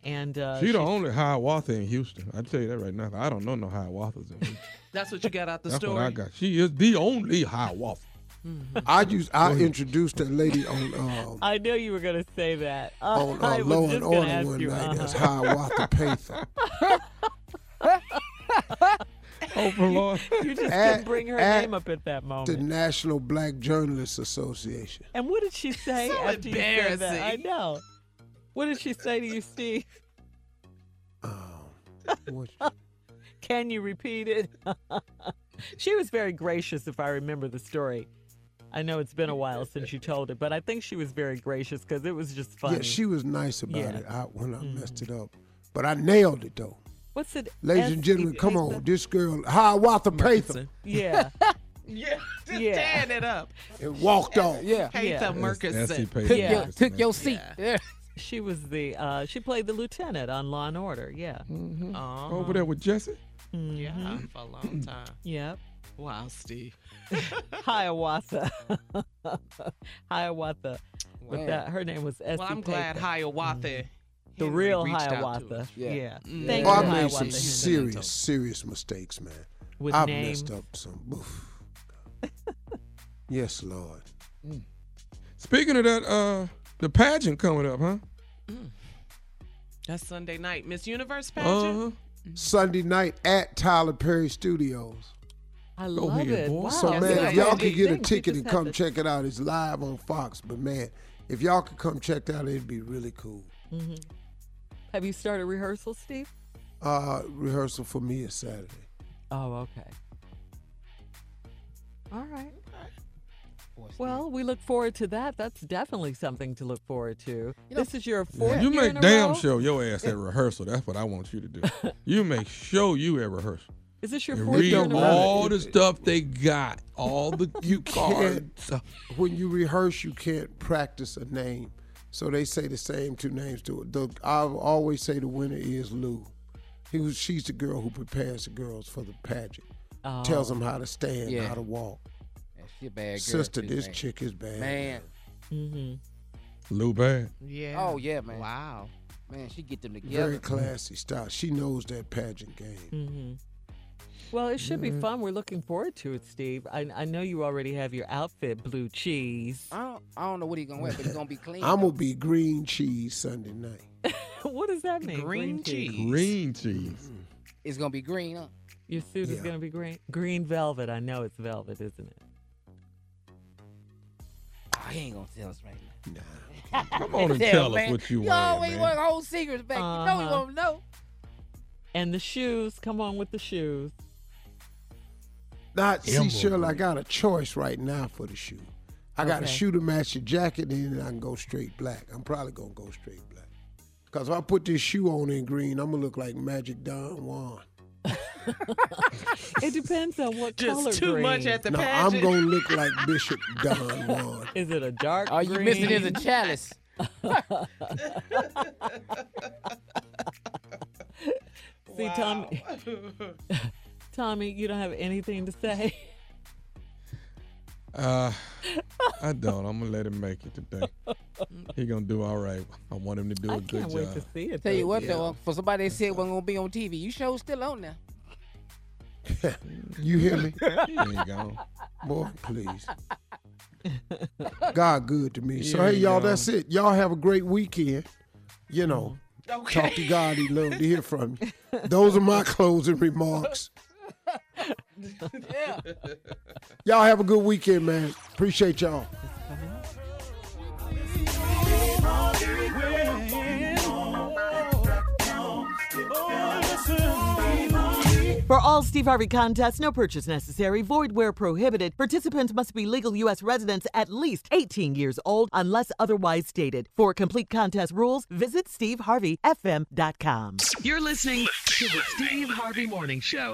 And uh, she the she's- only Hiawatha in Houston. I tell you that right now. I don't know no Hiawathas in Houston. That's what you got out the That's story. what I got. She is the only Hiawatha. I used I introduced that lady on um, I knew you were going to say that. on uh, I was Law just and gonna Order one you, night as uh-huh. Hiawatha Payther. Oh, for Lord. You just At- couldn't bring her name up at that moment. The. National Black Journalists Association. And what did she say So after you said that? I know. What did she say to you, Steve? Can you repeat it? she was very gracious, if I remember the story. I know it's been a while since you told it, but I think she was very gracious because it was just funny. Yeah, she was nice about Yeah. Mm-hmm. it I, when I messed it up. But I nailed it though. What's it? Ladies S- and gentlemen, come on. This girl, Hiawatha Payther, Yeah. yeah, just Yeah. tearing it up. and walked off. Yeah. Payther Yeah. Merkerson. Took, Yeah. your, took your seat. Yeah. She was the uh she played the lieutenant on Law and Order, yeah. Uh-huh. Over there with Jesse. Yeah, Mhm. for a long time. Yep. Wow, Steve. Hiawatha. Hiawatha. But Wow. that her name was Essie Well, I'm glad Payton. Hiawatha. The real reached out to Hiawatha. Yeah. Yeah. Mm. Thank Oh, you, I made Hiawatha some serious, serious mistakes, man. With I've names. messed up some. Oof. yes, Lord. Speaking of that, uh, the pageant coming up, huh? That's Sunday night. Miss Universe pageant. Uh-huh. Sunday night at Tyler Perry Studios. I Go love ahead, it. boy. Wow. So Yes, man, if y'all could get a ticket and come to- check it out, it's live on Fox. But man, if y'all could come check it out, it'd be really cool. Mhm. Have you started rehearsal, Steve? Uh, rehearsal for me is Saturday. Oh, okay. All right. Well, we look forward to that. That's definitely something to look forward to. this is your fourth You year make in a damn row? sure your ass at rehearsal. That's what I want you to do. You make sure you at rehearsal. Is this your And fourth read year in a row? all the stuff they got, all the You cue cards. can't, when you rehearse, you can't practice a name. So they say the same two names to it. The, I always say the winner is Lou. He was, she's the girl who prepares the girls for the pageant. Tells Oh. them how to stand, Yeah. how to walk. Yeah, she a bad girl. Sister, too, this man. chick is bad. Man. Mm-hmm. Lou Bad. Yeah. Oh yeah, man. Wow. Man, she get them together. Very classy style. She knows that pageant game. Mm-hmm. Well, it should Mm-hmm. be fun. We're looking forward to it, Steve. I, I know you already have your outfit, blue cheese. I don't, I don't know what he's gonna wear, but he's gonna be clean. I'm gonna be green cheese Sunday night. what does that mean? Green cheese. Green cheese. It's gonna be green, huh? Your suit is going to be green. Green velvet. I know it's velvet, isn't it? Oh, he ain't gonna tell us right now. Come on and Tell, tell us man. what you You wearing, always want to hold secrets back. You know we Uh-huh. know. And the shoes. Come on with the shoes. Not see, Emerald Shirley, I got a choice right now for the shoe. I got a shoe to match the jacket, and then I can go straight black. I'm probably gonna go straight black. Cause if I put this shoe on in green, I'm gonna look like Magic Don Juan. It depends on what color Just too green. much at the no, pageant. I'm gonna look like Bishop Don Juan. Is it a dark All you missing is a chalice. See, Tommy, Tommy, you don't have anything to say. Uh, I don't. I'm gonna let him make it today. He gonna do all right. I want him to do a I good can't wait job. to see it. Tell you though. what though, for somebody that said wasn't gonna be on TV, you show still on there. You hear me? He ain't gone. Boy, please. God good to me. So Yeah, hey y'all, yeah. that's it. Y'all have a great weekend. You know, Okay. talk to God. He love to hear from you. Those are my closing remarks. Yeah. Y'all have a good weekend, man. Appreciate y'all. For all Steve Harvey contests, no purchase necessary, void where prohibited. Participants must be legal U.S. residents at least 18 years old unless otherwise stated. For complete contest rules, visit SteveHarveyFM.com. You're listening to the Steve Harvey Morning Show.